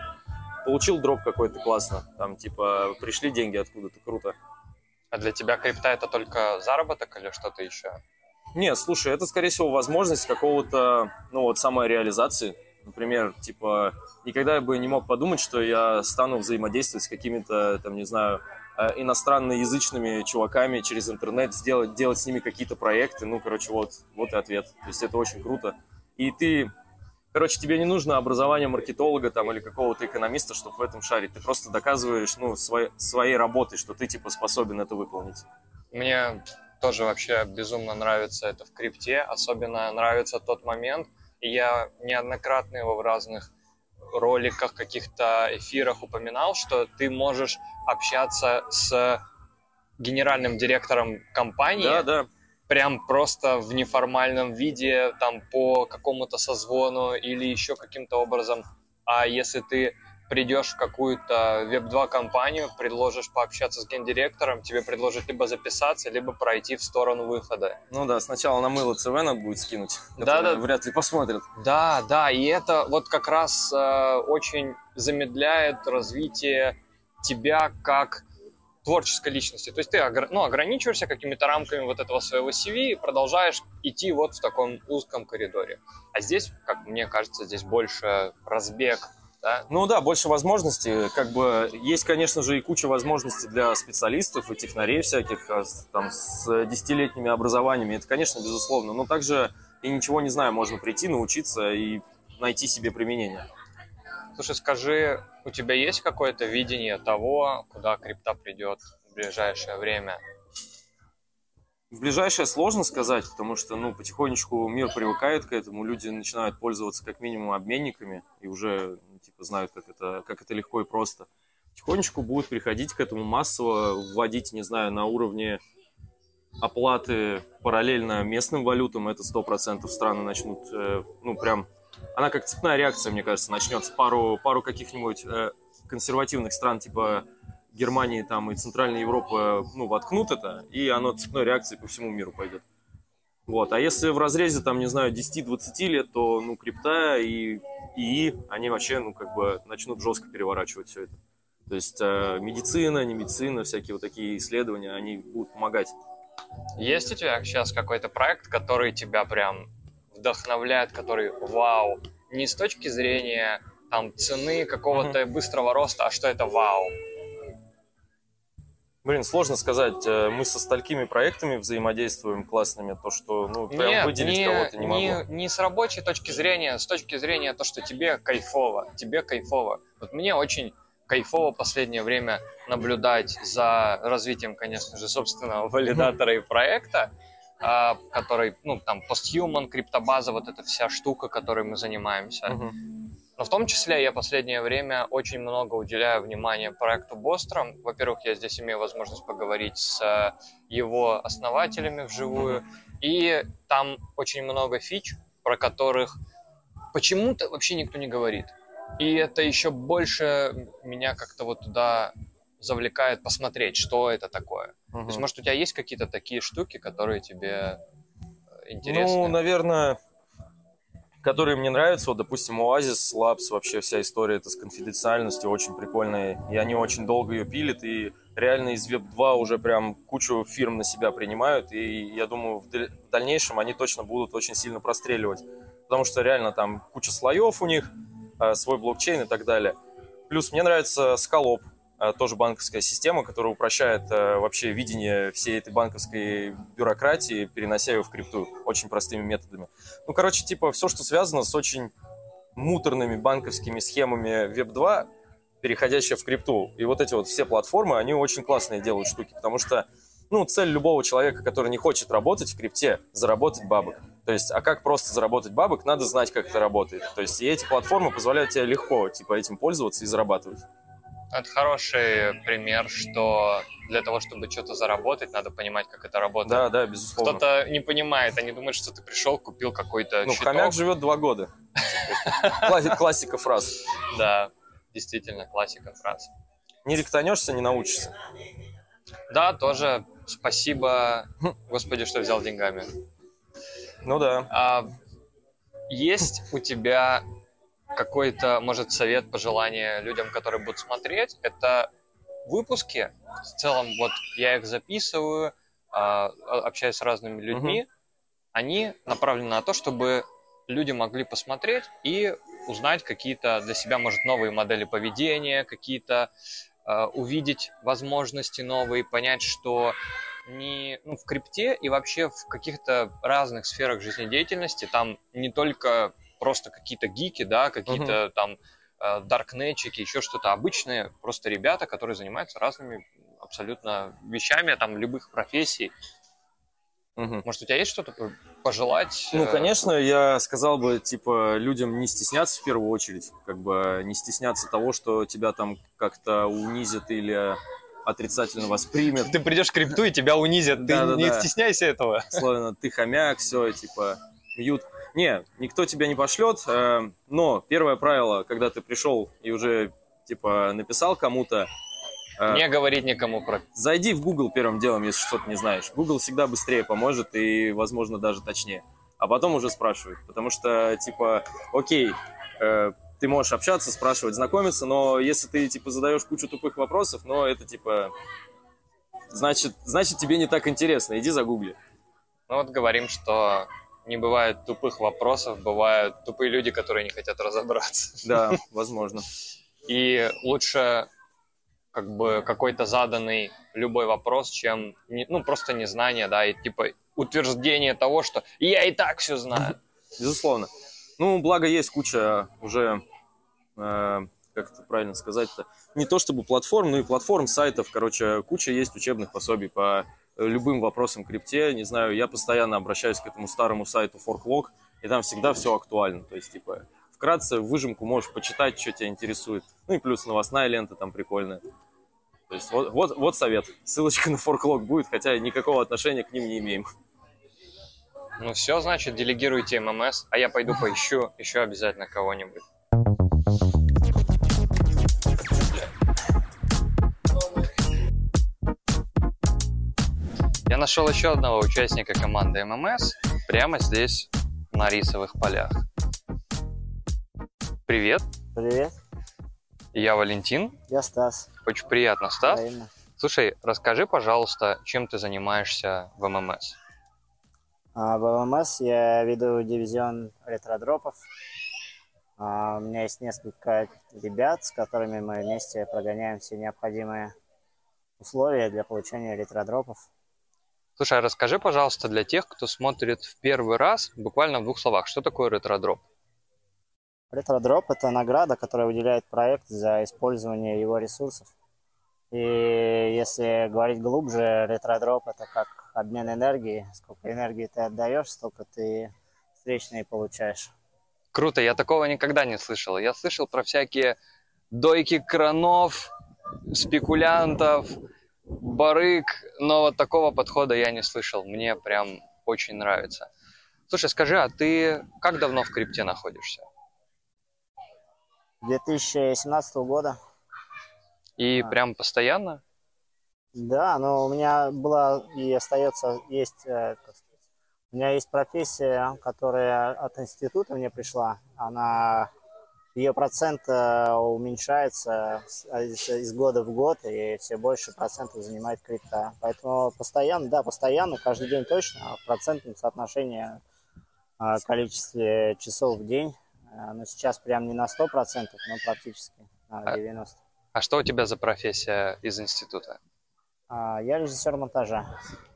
получил дроп какой-то классно. Там, типа, пришли деньги откуда-то, круто. А для тебя крипта это только заработок или что-то еще? Не, слушай, это, скорее всего, возможность какого-то, ну, вот, самореализации. Например, типа, никогда я бы не мог подумать, что я стану взаимодействовать с какими-то, там, не знаю, э, иностранноязычными чуваками через интернет, сделать, делать с ними какие-то проекты. Ну, короче, вот, вот и ответ. То есть это очень круто. И ты, короче, тебе не нужно образование маркетолога там или какого-то экономиста, чтобы в этом шарить. Ты просто доказываешь, ну, своей, своей работой, что ты, типа, способен это выполнить. Мне тоже вообще безумно нравится это в крипте. Особенно нравится тот момент, и я неоднократно его в разных роликах, каких-то эфирах упоминал, что ты можешь общаться с генеральным директором компании, Да, да. Прям просто в неформальном виде, там по какому-то созвону или еще каким-то образом. А если ты придешь в какую-то веб-2 компанию, предложишь пообщаться с гендиректором, тебе предложат либо записаться, либо пройти в сторону выхода. Ну да, сначала на мыло ЦВ надо будет скинуть. Да, да. Вряд ли посмотрят. Да, да, и это вот как раз э, очень замедляет развитие тебя как творческой личности. То есть ты ну, ограничиваешься какими-то рамками вот этого своего CV и продолжаешь идти вот в таком узком коридоре. А здесь, как мне кажется, здесь больше разбег, да? Ну да, больше возможностей. Как бы есть, конечно же, и куча возможностей для специалистов и технарей всяких а, там с десятилетними образованиями. Это, конечно, безусловно. Но также и ничего не знаю, можно прийти, научиться и найти себе применение. Слушай, скажи, у тебя есть какое-то видение того, куда крипта придет в ближайшее время? В ближайшее сложно сказать, потому что, ну, потихонечку мир привыкает к этому, люди начинают пользоваться как минимум обменниками и уже, ну, типа, знают, как это, как это легко и просто. Потихонечку будут приходить к этому массово, вводить, не знаю, на уровне оплаты параллельно местным валютам, это 100% страны начнут, э, ну, прям, она как цепная реакция, мне кажется, начнется. Пару, пару каких-нибудь э, консервативных стран, типа Германии там и Центральной Европы, ну, воткнут это, и оно цепной реакцией по всему миру пойдет. Вот. А если в разрезе, там, не знаю, 10-20 лет, то, ну, крипта и ИИ, они вообще, ну, как бы начнут жестко переворачивать все это. То есть э, медицина, не медицина, всякие вот такие исследования, они будут помогать. Есть у тебя сейчас какой-то проект, который тебя прям вдохновляет, который вау, не с точки зрения там цены какого-то быстрого роста, а что это вау? Блин, сложно сказать. Э, Мы со столькими проектами взаимодействуем классными, то, что, ну, прям Нет, выделить не, кого-то не могу. не с рабочей точки зрения, с точки зрения то, что тебе кайфово, тебе кайфово. Вот мне очень кайфово последнее время наблюдать за развитием, конечно же, собственного валидатора и проекта, а, который, ну, там, постhuman, криптобаза, вот эта вся штука, которой мы занимаемся. Но в том числе я последнее время очень много уделяю внимания проекту Бостром. Во-первых, я здесь имею возможность поговорить с э, его основателями вживую. И там очень много фич, про которых почему-то вообще никто не говорит. И это еще больше меня как-то вот туда завлекает посмотреть, что это такое. То есть, может, у тебя есть какие-то такие штуки, которые тебе э, интересны? Ну, наверное, которые мне нравятся, вот, допустим, Oasis Labs, вообще вся история это с конфиденциальностью очень прикольная, и они очень долго ее пилят, и реально из Web 2 уже прям кучу фирм на себя принимают, и я думаю, в даль- в дальнейшем они точно будут очень сильно простреливать, потому что реально там куча слоев у них, э, свой блокчейн и так далее. Плюс мне нравится Scalop, тоже банковская система, которая упрощает э, вообще видение всей этой банковской бюрократии, перенося ее в крипту очень простыми методами. Ну, короче, типа все, что связано с очень муторными банковскими схемами Web2, переходящие в крипту. И вот эти вот все платформы, они очень классные делают штуки, потому что, ну, цель любого человека, который не хочет работать в крипте, заработать бабок. То есть, а как просто заработать бабок, надо знать, как это работает. То есть, и эти платформы позволяют тебе легко, типа, этим пользоваться и зарабатывать. Это хороший пример, что для того, чтобы что-то заработать, надо понимать, как это работает. Да, да, безусловно. Кто-то не понимает, они думают, что ты пришел, купил какой-то Ну, щиток. хомяк живет два года. Класси- Классика фраз. Да, действительно, классика фраз. Не ректанешься, не научишься. Да, тоже спасибо, господи, что взял деньгами. Ну да. А есть у тебя какой-то, может, совет, пожелание людям, которые будут смотреть? Это выпуски. В целом, вот я их записываю, а, общаюсь с разными людьми. Они направлены на то, чтобы люди могли посмотреть и узнать какие-то для себя, может, новые модели поведения, какие-то а, увидеть возможности новые, понять, что не ну, в крипте и вообще в каких-то разных сферах жизнедеятельности там не только просто какие-то гики, да, какие-то там э, даркнетчики, еще что-то обычные, просто ребята, которые занимаются разными абсолютно вещами, там, любых профессий. Мгм. Может, у тебя есть что-то по- пожелать? Ну, э, конечно, я сказал бы, типа, людям не стесняться в первую очередь, как бы не стесняться того, что тебя там как-то унизят или отрицательно воспримет. Ты придешь в крипту и тебя унизят, ты не стесняйся этого. Словно ты хомяк, все, типа, мьют. Не, никто тебя не пошлет, э, но первое правило, когда ты пришел и уже Типа, написал кому-то, э, Не говорить никому про... зайди в Google первым делом, если что-то не знаешь. Google всегда быстрее поможет и, возможно, даже точнее. А потом уже спрашивают. Потому что, типа, окей, э, ты можешь общаться, спрашивать, знакомиться, но если ты, типа, задаешь кучу тупых вопросов, но это, типа, значит, значит тебе не так интересно. Иди загугли. Ну вот говорим, что не бывает тупых вопросов, бывают тупые люди, которые не хотят разобраться. Да, возможно. И лучше как бы какой-то заданный любой вопрос, чем не- ну просто незнание, да, и типа утверждение того, что я и так все знаю. Безусловно. Ну, благо есть куча уже, э, как это правильно сказать-то, не то чтобы платформ, но и платформ, сайтов, короче, куча есть учебных пособий по любым вопросам крипте. Не знаю, я постоянно обращаюсь к этому старому сайту ForkLog, и там всегда все актуально. То есть, типа, вкратце выжимку можешь почитать, что тебя интересует. Ну и плюс новостная лента там прикольная. То есть, вот, вот, вот совет. Ссылочка на ForkLog будет, хотя никакого отношения к ним не имеем. Ну все, значит, делегируйте ММС, а я пойду поищу еще обязательно кого-нибудь. Нашел еще одного участника команды ММС прямо здесь, на рисовых полях. Привет, Привет, я Валентин. я Стас. Очень приятно, Стас. Взаимно. Слушай, расскажи, пожалуйста, чем ты занимаешься в ММС? А, в MMS я веду дивизион ретродропов. А, у меня есть несколько ребят, с которыми мы вместе прогоняем все необходимые условия для получения ретродропов. Слушай, а расскажи, пожалуйста, для тех, кто смотрит в первый раз, буквально в двух словах, что такое ретродроп? Ретродроп – это награда, которая выделяет проект за использование его ресурсов. И если говорить глубже, ретродроп – это как обмен энергией. Сколько энергии ты отдаешь, столько ты встречные получаешь. Круто, я такого никогда не слышал. Я слышал про всякие дойки кранов, спекулянтов, барыг, но вот такого подхода я не слышал. Мне прям очень нравится. Слушай, скажи, а ты как давно в крипте находишься? 2017 года. И А. прям постоянно? Да, но у меня была и остается, есть, э, как сказать, у меня есть профессия, которая от института мне пришла. Она, ее процент э, уменьшается с- из, года в год, и все больше процентов занимает крипта. Поэтому постоянно, да, постоянно, каждый день точно, а в процентном соотношении э, количестве часов в день. Э, Но сейчас прям не на 100%, но практически на А- 90%. А что у тебя за профессия из института? А, Я режиссер монтажа.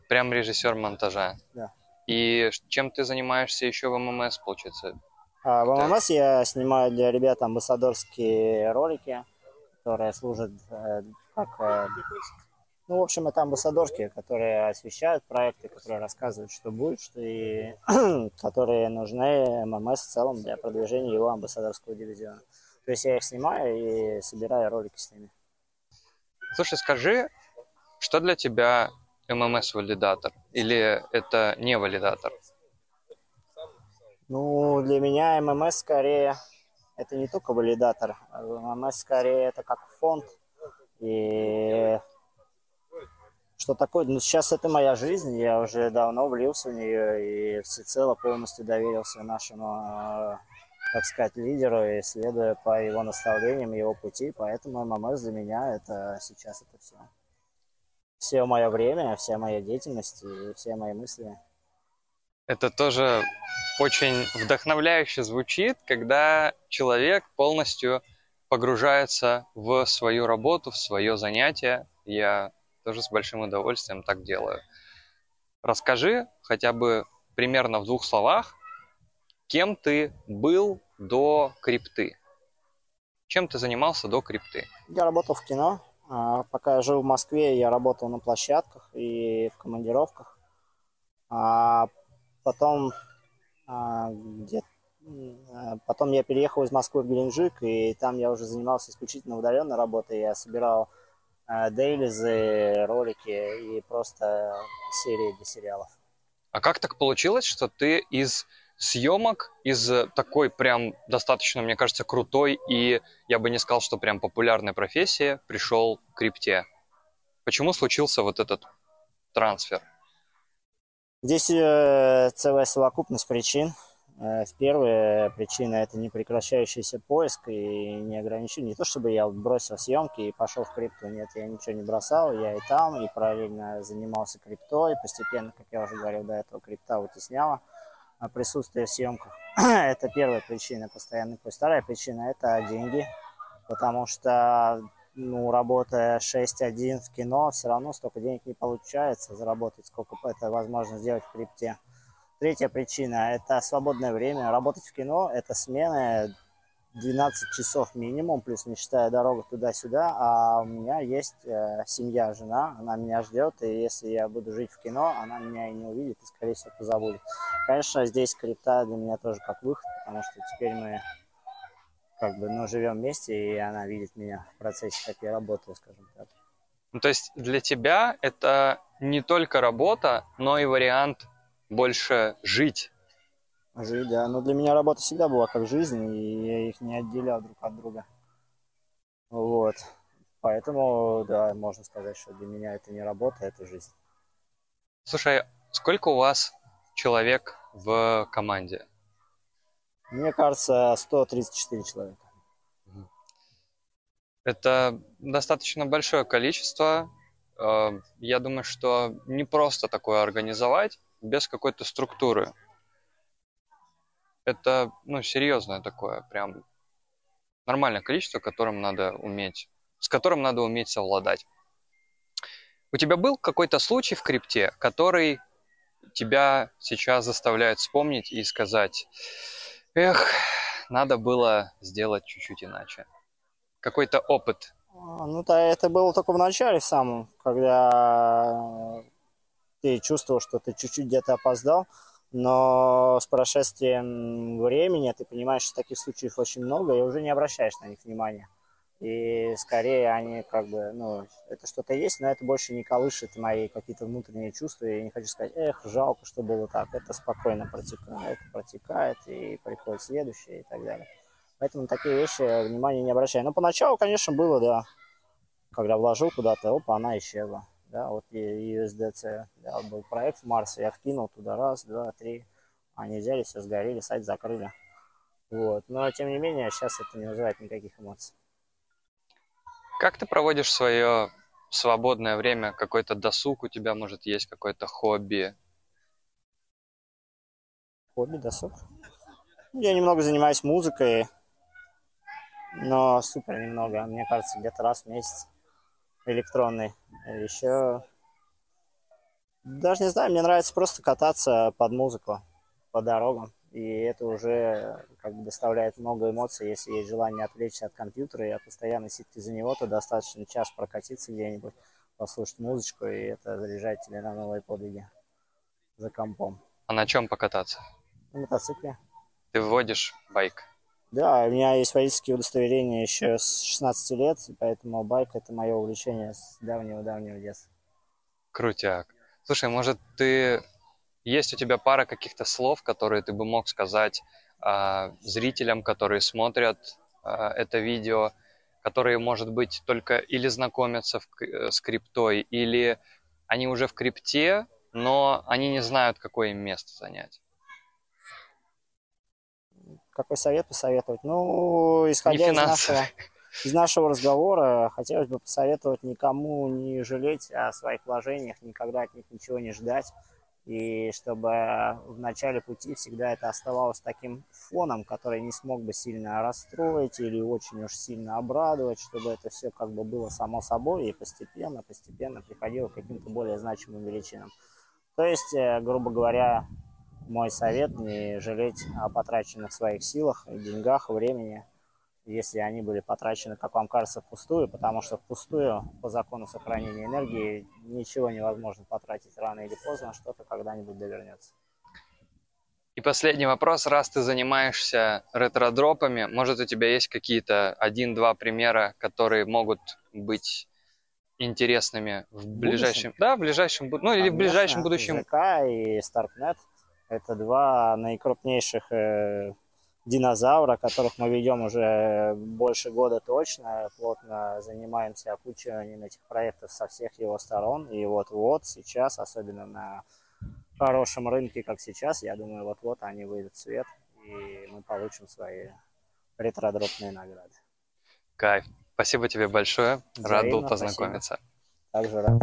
Прям режиссер монтажа. Да. И чем ты занимаешься еще в ММС, получается? А, В. ММС я снимаю для ребят амбассадорские ролики, которые служат э, как... э, Ну, в общем, это амбассадорки, которые освещают проекты, которые рассказывают, что будет, что и которые нужны ММС в целом для продвижения его амбассадорского дивизиона. То есть я их снимаю и собираю ролики с ними. Слушай, скажи, что для тебя ММС-валидатор? Или это не валидатор? Ну, для меня ММС скорее это не только валидатор. ММС скорее это как фонд. И что такое? Ну, сейчас это моя жизнь. Я уже давно влился в нее и всецело полностью доверился нашему, э, так сказать, лидеру и следуя по его наставлениям, его пути. Поэтому ММС для меня это сейчас это все. Все мое время, вся моя деятельность и все мои мысли. Это тоже очень вдохновляюще звучит, когда человек полностью погружается в свою работу, в свое занятие. Я тоже с большим удовольствием так делаю. Расскажи хотя бы примерно в двух словах, кем ты был до крипты? Чем ты занимался до крипты? Я работал в кино. А, Пока я жил в Москве, я работал на площадках и в командировках. Потом, а, где, а, потом я переехал из Москвы в Геленджик, и там я уже занимался исключительно удаленной работой. Я собирал а, дейлизы, ролики и просто серии для сериалов. А как так получилось, что ты из съемок из такой прям достаточно, мне кажется, крутой и я бы не сказал, что прям популярной профессии пришел к крипте. Почему случился вот этот трансфер? Здесь э, целая совокупность причин. Э, Первая причина – это непрекращающийся поиск и не ограничение. Не то, чтобы я бросил съемки и пошел в крипту. Нет, я ничего не бросал. Я и там, и параллельно занимался криптой. Постепенно, как я уже говорил до этого, крипта вытесняла а, присутствие в съемках. это первая причина, постоянный поиск. Вторая причина – это деньги. Потому что, ну, работая 6-1 в кино, все равно столько денег не получается заработать, сколько это возможно сделать в крипте. Третья причина – это свободное время. Работать в кино – это смены 12 часов минимум, плюс не считая дорогу туда-сюда. А у меня есть э, семья, жена, она меня ждет, и если я буду жить в кино, она меня и не увидит, и, скорее всего, позабудет. Конечно, здесь крипта для меня тоже как выход, потому что теперь мы как бы, ну, живем вместе, и она видит меня в процессе, как я работаю, скажем так. Ну, то есть для тебя это не только работа, но и вариант больше жить. Жить, да. Но для меня работа всегда была как жизнь, и я их не отделял друг от друга. Вот. Поэтому, да, можно сказать, что для меня это не работа, это жизнь. Слушай, сколько у вас человек в команде? Мне кажется, 134 человека. Это достаточно большое количество. Э, Я думаю, что не просто такое организовать без какой-то структуры. Это, ну, серьезное такое, прям нормальное количество, которым надо уметь, с которым надо уметь совладать. У тебя был какой-то случай в крипте, который тебя сейчас заставляет вспомнить и сказать, эх, надо было сделать чуть-чуть иначе. Какой-то опыт. А, Ну, да, это было только в начале самом, когда ты чувствовал, что ты чуть-чуть где-то опоздал, но с прошествием времени ты понимаешь, что таких случаев очень много, и уже не обращаешь на них внимания. И скорее они как бы, ну, это что-то есть, но это больше не колышет мои какие-то внутренние чувства. Я не хочу сказать, эх, жалко, что было так. Это спокойно протекает, протекает, и приходит следующее и так далее. Поэтому такие вещи внимания не обращаю. Но поначалу, конечно, было, да. Когда вложил куда-то, опа, она исчезла. Да, вот USDC, да, был проект в Марсе, я вкинул туда раз, два, три. Они взяли, все сгорели, сайт закрыли. Вот. Но, тем не менее, сейчас это не вызывает никаких эмоций. Как ты проводишь свое свободное время? Какой-то досуг у тебя, может, есть какое-то хобби? Хобби, досуг. Я немного занимаюсь музыкой, но супер немного. Мне кажется, где-то раз в месяц электронный. Еще даже не знаю, мне нравится просто кататься под музыку по дорогам. И это уже как бы доставляет много эмоций, если есть желание отвлечься от компьютера и от постоянной сидки за него, то достаточно час прокатиться где-нибудь, послушать музычку, и это заряжает тебя на новые подвиги за компом. А на чем покататься? На мотоцикле. Ты вводишь байк. Да, у меня есть водительские удостоверения еще с 16 лет, поэтому байк это мое увлечение с давнего-давнего детства. Крутяк. Слушай, может, ты есть у тебя пара каких-то слов, которые ты бы мог сказать а, зрителям, которые смотрят а, это видео, которые, может быть, только или знакомятся в, к- с криптой, или они уже в крипте, но они не знают, какое им место занять. Какой совет посоветовать? Ну, исходя из нашего, из нашего разговора, хотелось бы посоветовать никому не жалеть о своих вложениях, никогда от них ничего не ждать. И чтобы в начале пути всегда это оставалось таким фоном, который не смог бы сильно расстроить или очень уж сильно обрадовать, чтобы это все как бы было само собой и постепенно, постепенно приходило к каким-то более значимым величинам. То есть, э, грубо говоря, мой совет не жалеть о потраченных своих силах, деньгах, времени, если они были потрачены, как вам кажется, впустую, потому что впустую по закону сохранения энергии ничего невозможно потратить рано или поздно, что-то когда-нибудь довернется. И последний вопрос. Раз ты занимаешься ретро-дропами, может, у тебя есть какие-то один-два примера, которые могут быть интересными в ближайшем... Да, в ближайшем... Ну, или в ближайшем Конечно, будущем. ЗК и Starknet Это два наикрупнейших э, динозавра, которых мы ведем уже больше года точно. Плотно занимаемся окучиванием этих проектов со всех его сторон. И вот-вот сейчас, особенно на хорошем рынке, как сейчас, я думаю, вот-вот они выйдут в свет, и мы получим свои ретродропные награды. Кайф. Спасибо тебе большое. Рад был Взаимно, познакомиться. Также рад.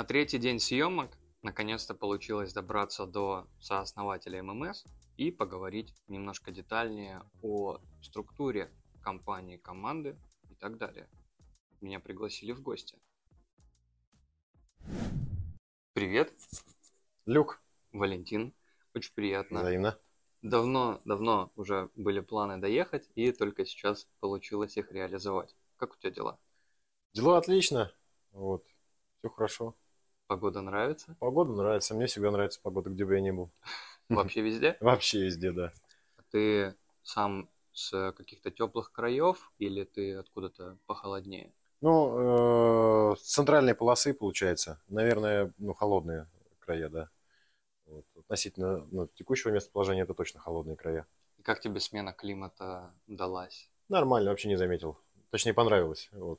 На третий день съемок наконец-то получилось добраться до сооснователя ММС и поговорить немножко детальнее о структуре компании, команды и так далее. Меня пригласили в гости. Привет, Люк, Валентин. Очень приятно. взаимно. Давно, давно уже были планы доехать, и только сейчас получилось их реализовать. Как у тебя дела? Дела отлично. Вот. Все хорошо. Погода нравится? Погода нравится. Мне всегда нравится погода, где бы я ни был. Вообще везде? Вообще везде, да. Ты сам с каких-то теплых краев или ты откуда-то похолоднее? Ну, э, с центральной полосы, получается. Наверное, ну, холодные края, да. Вот. Относительно ну, текущего местоположения, это точно холодные края. И как тебе смена климата далась? Нормально, вообще не заметил. Точнее, понравилось. Вот.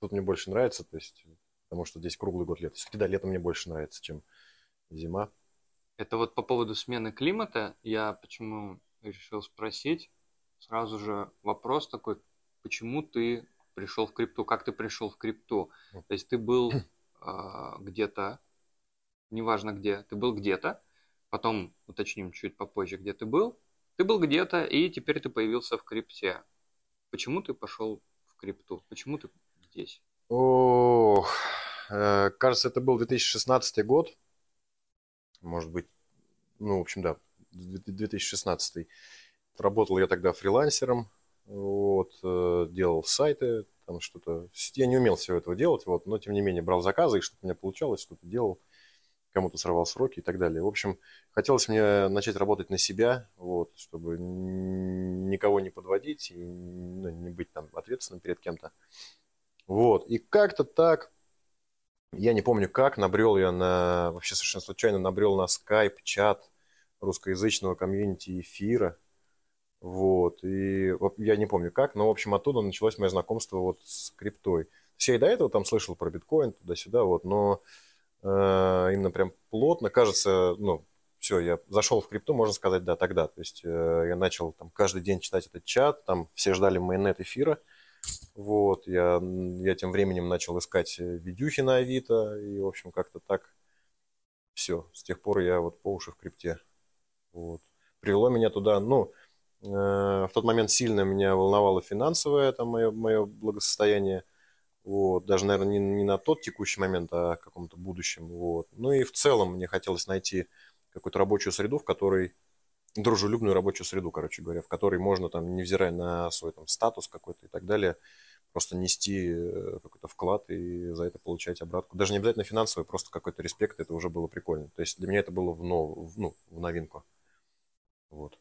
Тут мне больше нравится, то есть, потому что здесь круглый год лето. Все-таки, да, лето мне больше нравится, чем зима. Это вот по поводу смены климата, я почему решил спросить, сразу же вопрос такой, почему ты пришел в крипту, как ты пришел в крипту? То есть ты был а, где-то, неважно где, ты был где-то, потом уточним чуть попозже, где ты был, ты был где-то, и теперь ты появился в крипте. Почему ты пошел в крипту? Почему ты здесь? Ох, э, кажется, это был 2016 год. Может быть, ну, в общем, да, две- 2016. Работал я тогда фрилансером, вот, э, делал сайты, там что-то. Я не умел всего этого делать, вот, но тем не менее брал заказы, и что-то у меня получалось, что-то делал, кому-то срывал сроки и так далее. В общем, хотелось мне начать работать на себя, вот, чтобы никого не подводить и ну, не быть там ответственным перед кем-то. Вот, и как-то так, я не помню как, набрел я на, вообще совершенно случайно набрел на скайп, чат русскоязычного комьюнити эфира, вот, и я не помню как, но, в общем, оттуда началось мое знакомство вот с криптой. Я и до этого там слышал про биткоин, туда-сюда, вот, но э, именно прям плотно, кажется, ну, все, я зашел в крипту, можно сказать, да, тогда. То есть э, я начал там каждый день читать этот чат, там все ждали майонет эфира, вот, я, я тем временем начал искать э, видюхи на Авито, и, в общем, как-то так все. С тех пор я вот по уши в крипте. Вот. Привело меня туда, ну, э, в тот момент сильно меня волновало финансовое, там, мое, мое благосостояние. Вот. Даже, наверное, не, не на тот текущий момент, а в каком-то будущем. Вот. Ну и в целом мне хотелось найти какую-то рабочую среду, в которой дружелюбную рабочую среду, короче говоря, в которой можно, там, невзирая на свой там, статус какой-то и так далее, просто нести э, какой-то вклад и за это получать обратку. Даже не обязательно финансовый, просто какой-то респект, это уже было прикольно. То есть для меня это было в, нов... ну, в новинку. Вот.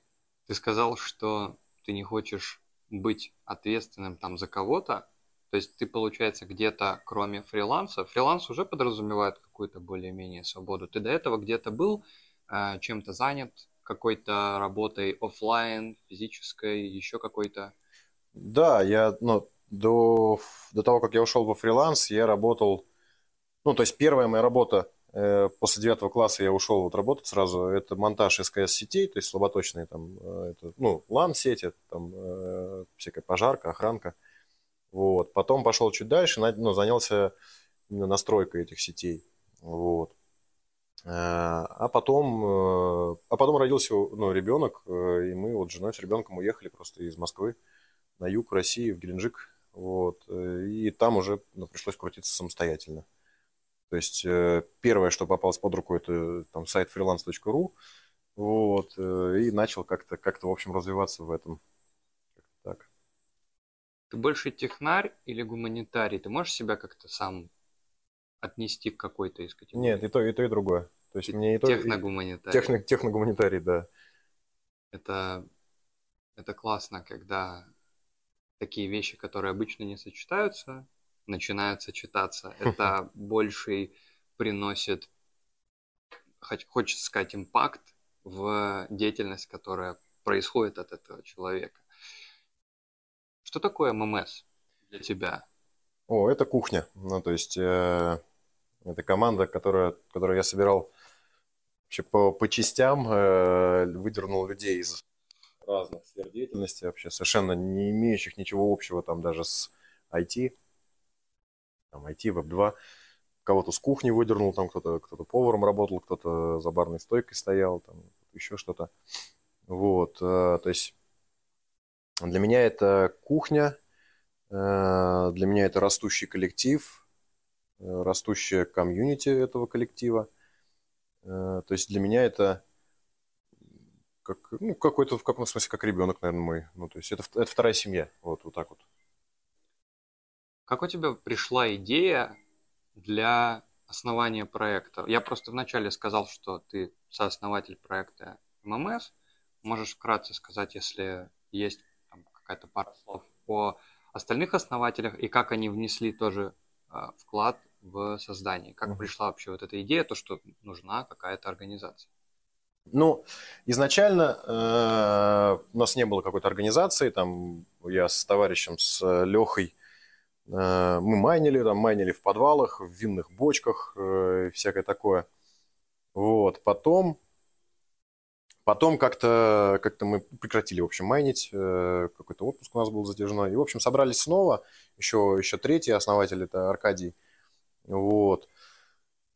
Ты сказал, что ты не хочешь быть ответственным там за кого-то. То есть ты, получается, где-то, кроме фриланса, фриланс уже подразумевает какую-то более-менее свободу. Ты до этого где-то был э, чем-то занят, какой-то работой оффлайн, физической, еще какой-то. Да, я, ну, до, до того, как я ушел во фриланс, я работал, ну, то есть первая моя работа э, после девятого класса я ушел вот работать сразу, это монтаж СКС-сетей, то есть слаботочные там, э, это, ну, LAN-сети, там, э, всякая пожарка, охранка, вот. Потом пошел чуть дальше, ну, занялся именно настройкой этих сетей, вот. Э, А потом, э, а потом родился ну, ребенок, э, и мы вот с женой с ребенком уехали просто из Москвы на юг России, в Геленджик. Вот, и там уже ну, пришлось крутиться самостоятельно. То есть первое, что попалось под руку, это там сайт freelance.ru. Вот, и начал как-то, как-то, в общем, развиваться в этом. Так. Ты больше технарь или гуманитарий? Ты можешь себя как-то сам отнести к какой-то из категорий? Нет, и то, и то, и другое. То есть мне и то, Техногуманитарий. техно, техногуманитарий, да. Это, это классно, когда такие вещи, которые обычно не сочетаются, начинают сочетаться. Это больший приносит, хочется сказать, импакт в деятельность, которая происходит от этого человека. Что такое ММС для тебя? О, это кухня. Ну, то есть э, это команда, которая, которую я собирал по, по частям, э, выдернул людей из разных сфер деятельности, вообще совершенно не имеющих ничего общего там даже с IT, там IT, Web2. Кого-то с кухни выдернул, там кто-то кто поваром работал, кто-то за барной стойкой стоял, там еще что-то. Вот, э, то есть для меня это кухня, э, для меня это растущий коллектив, э, растущая комьюнити этого коллектива. То есть для меня это как, ну, какой-то, в каком смысле, как ребенок, наверное, мой. Ну, то есть это, это вторая семья, вот, вот так вот. Как у тебя пришла идея для основания проекта? Я просто вначале сказал, что ты сооснователь проекта ММС. Можешь вкратце сказать, если есть какая-то пара слов о остальных основателях и как они внесли тоже э, вклад в создание? Как mm-hmm. пришла вообще вот эта идея, то, что нужна какая-то организация? Ну, изначально э, у нас не было какой-то организации, там я с товарищем, с Лехой, э, мы майнили, там майнили в подвалах, в винных бочках, э, всякое такое. Вот, потом Потом как-то как мы прекратили, в общем, майнить. Э, какой-то отпуск у нас был затяжной. И, в общем, собрались снова. Еще, еще третий основатель, это Аркадий. Вот.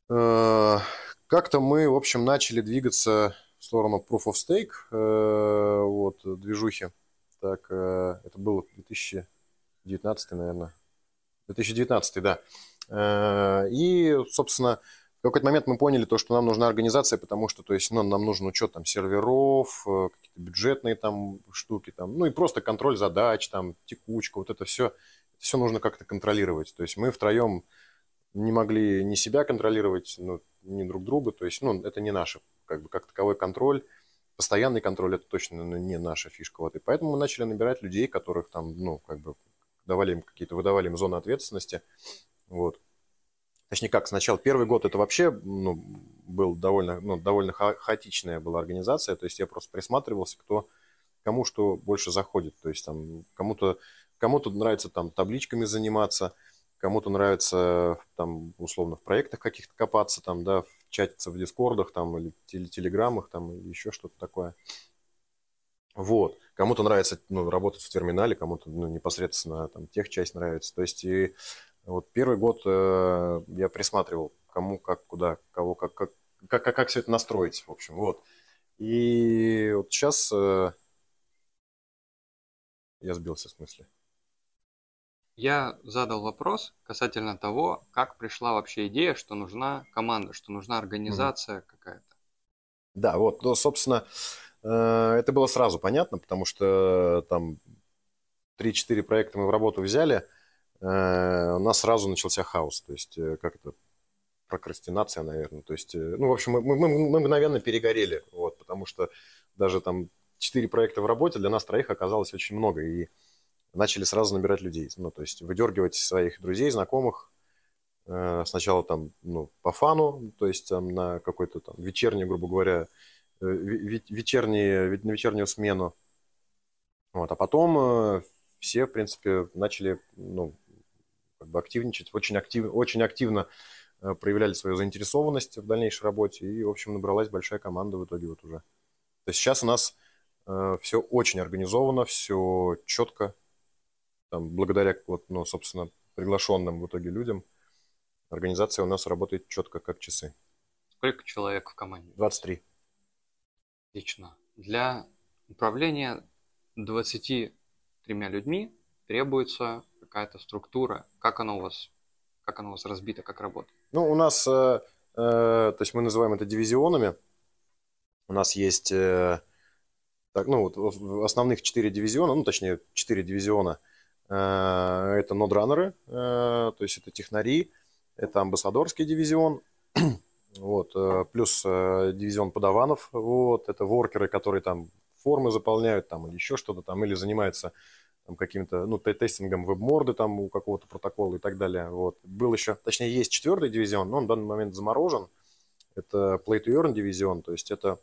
Э, как-то мы, в общем, начали двигаться в сторону Proof of Stake, э, вот, движухи. Так, это было 2019, наверное. 2019, да. И, собственно, в какой-то момент мы поняли то, что нам нужна организация, потому что, то есть, ну, нам нужен учет там серверов, э, какие-то бюджетные там штуки, там, ну и просто контроль задач, там, текучка, вот это все, это все нужно как-то контролировать. То есть мы втроем не могли ни себя контролировать, ну, ни друг друга, то есть, ну, это не наше, как бы, как таковой контроль, постоянный контроль, это точно ну, не наша фишка, вот, и поэтому мы начали набирать людей, которых там, ну, как бы, давали им какие-то, выдавали им зоны ответственности, вот, Точнее как, сначала первый год это вообще ну, был довольно, ну, довольно ха- хаотичная была организация, то есть я просто присматривался, кто, кому что больше заходит, то есть там кому-то, кому-то нравится там табличками заниматься, кому-то нравится там условно в проектах каких-то копаться, там, да, в чатиться в дискордах там или телеграммах там или еще что-то такое. Вот. Кому-то нравится ну, работать в терминале, кому-то ну, непосредственно там тех часть нравится. То есть и вот первый год э, я присматривал, кому, как, куда, кого, как, как, как, как, как все это настроить, в общем, вот. И вот сейчас э, я сбился в смысле. Я задал вопрос касательно того, как пришла вообще идея, что нужна команда, что нужна организация mm-hmm. какая-то. Да, вот, ну, собственно, э, это было сразу понятно, потому что там 3-4 проекта мы в работу взяли – Э, у нас сразу начался хаос. То есть, э, как это, прокрастинация, наверное. То есть, ну, в общем, мы, мы, мы мгновенно перегорели, вот, потому что даже там четыре проекта в работе для нас троих оказалось очень много, и начали сразу набирать людей. Ну, то есть, выдергивать своих друзей, знакомых, сначала там, ну, по фану, то есть, там, на какой-то там вечерний, грубо говоря, вечерний, на вечернюю смену, вот, а потом все, в принципе, начали, ну, как бы активничать, очень, актив, очень активно э, проявляли свою заинтересованность в дальнейшей работе, и, в общем, набралась большая команда в итоге вот уже. То есть сейчас у нас э, все очень организовано, все четко, там, благодаря, вот, ну, собственно, приглашенным в итоге людям, организация у нас работает четко, как часы. Сколько человек в команде? 23. Отлично. Для управления 23 людьми требуется какая-то структура? Как она у вас, как она у вас разбита, как работает? Ну, у нас, э, э, то есть мы называем это дивизионами. У нас есть, э, так, ну, вот основных четыре дивизиона, ну, точнее, четыре дивизиона. Э, это нодранеры, э, то есть это технари, это амбассадорский дивизион, вот, э, плюс дивизион подаванов, вот, это воркеры, которые там формы заполняют там или еще что-то там, или занимаются там, каким-то, ну, те- тестингом веб-морды там у какого-то протокола и так далее. Вот. Был еще, точнее, есть четвертый дивизион, но он в данный момент заморожен. Это Play to Earn дивизион, то есть это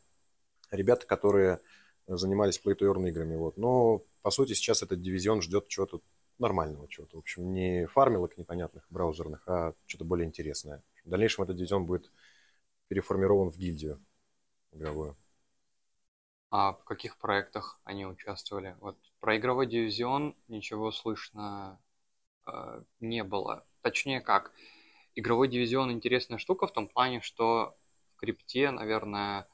ребята, которые занимались Play to Earn играми. Вот. Но, по сути, сейчас этот дивизион ждет чего-то нормального, чего-то. В общем, не фармилок непонятных браузерных, а что-то более интересное. В дальнейшем этот дивизион будет переформирован в гильдию игровую. А в каких проектах они участвовали? Вот про игровой дивизион ничего слышно э, не было. Точнее как, игровой дивизион интересная штука в том плане, что в крипте, наверное,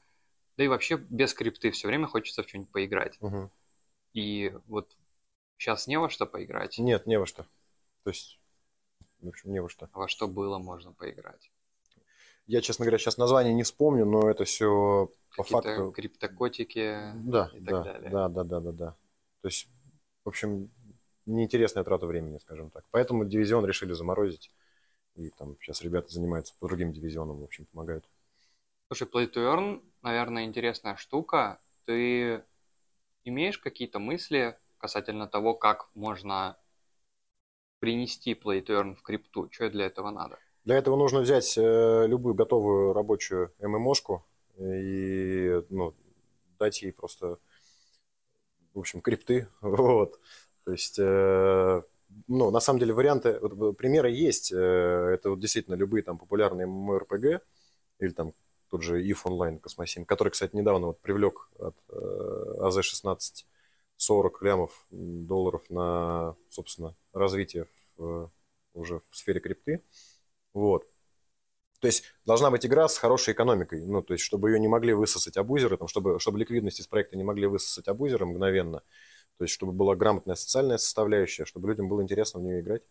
да и вообще без крипты все время хочется в что-нибудь поиграть. Мгм. И вот сейчас не во что поиграть, Нет, не во что. То есть, в общем, не во что. во что было можно поиграть. Я, честно говоря, сейчас название не вспомню, но это все по факту... криптокотики Да, и так да, далее. да, да, да, да, да. То есть, в общем, неинтересная трата времени, скажем так. Поэтому дивизион решили заморозить. И там сейчас ребята занимаются по другим дивизионам, в общем, помогают. Слушай, Play to Earn, наверное, интересная штука. Ты имеешь какие-то мысли касательно того, как можно принести Play to Earn в крипту? Что для этого надо? Для этого нужно взять э, любую готовую рабочую ММОшку и ну, дать ей просто, в общем, крипты. Вот. То есть, э, ну, на самом деле, варианты, вот, примеры есть. Э, это вот действительно любые там популярные MMORPG или там тот же EVE Online Космосим, который, кстати, недавно вот привлек от э, АЗ-16 40 лямов долларов на, собственно, развитие в, уже в сфере крипты. Вот. То есть должна быть игра с хорошей экономикой, ну, то есть чтобы ее не могли высосать абузеры, там, чтобы, чтобы ликвидность из проекта не могли высосать абузеры мгновенно, то есть чтобы была грамотная социальная составляющая, чтобы людям было интересно в нее играть,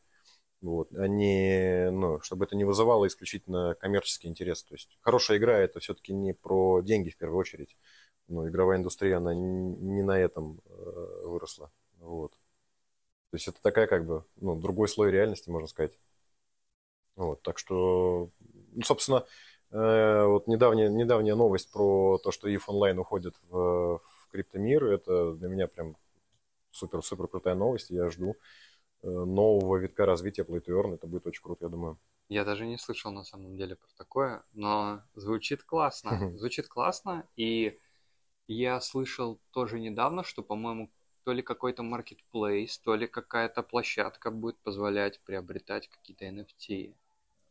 вот, а не, ну, чтобы это не вызывало исключительно коммерческий интерес. То есть хорошая игра это все-таки не про деньги в первую очередь, но игровая индустрия, она не не на этом э, выросла, вот. То есть это такая как бы, ну, другой слой реальности, можно сказать. Вот, так что, ну, собственно, э, вот недавняя, недавняя новость про то, что EVE Online уходит в, в криптомир, это для меня прям супер-супер крутая новость. Я жду э, нового витка развития Play to Earn. Это будет очень круто, я думаю. Я даже не слышал на самом деле про такое, но звучит классно. Звучит классно, и я слышал тоже недавно, что, по-моему, то ли какой-то marketplace, то ли какая-то площадка будет позволять приобретать какие-то NFT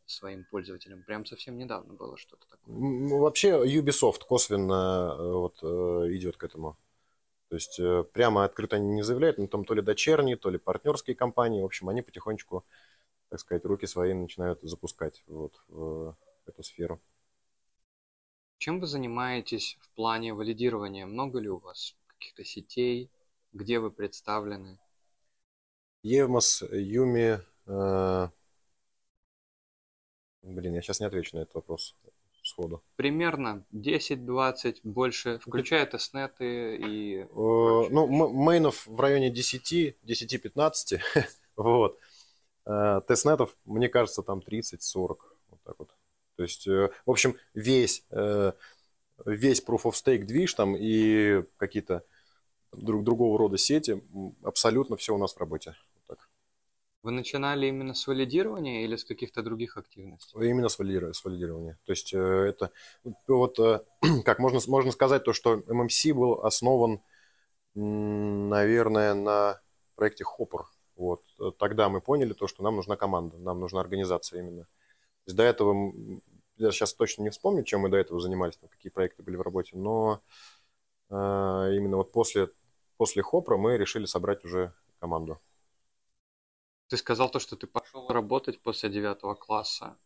своим пользователям. Прям совсем недавно было что-то такое. Ну, Вообще Ubisoft косвенно э, вот, э, идет к этому. То есть э, прямо открыто они не заявляют, но там то ли дочерние, то ли партнерские компании. В общем, они потихонечку, так сказать, руки свои начинают запускать вот, в эту сферу. Чем вы занимаетесь в плане валидирования? Много ли у вас каких-то сетей? Где вы представлены? Evmos, Umee... э, Блин, я сейчас не отвечу на этот вопрос сходу. Примерно 10-20, больше, включая тестнеты и... Э, Ну, мейнов в районе 10, 10-15, вот. Э, Тестнетов, мне кажется, там 30-40, вот так вот. То есть, э, в общем, весь, э, весь Proof of Stake движ там и какие-то друг, другого рода сети, абсолютно все у нас в работе. Вот так. Вы начинали именно с валидирования или с каких-то других активностей? Именно с, валиди- с валидирования. То есть, э, это, ну, вот, как можно, можно сказать, то, что MMC был основан, наверное, на проекте Hopper. Вот. Тогда мы поняли то, что нам нужна команда, нам нужна организация именно. То есть до этого, я сейчас точно не вспомню, чем мы до этого занимались, там, какие проекты были в работе, но э, именно вот после, после Хопра мы решили собрать уже команду. Ты сказал то, что ты пошел работать после девятого класса.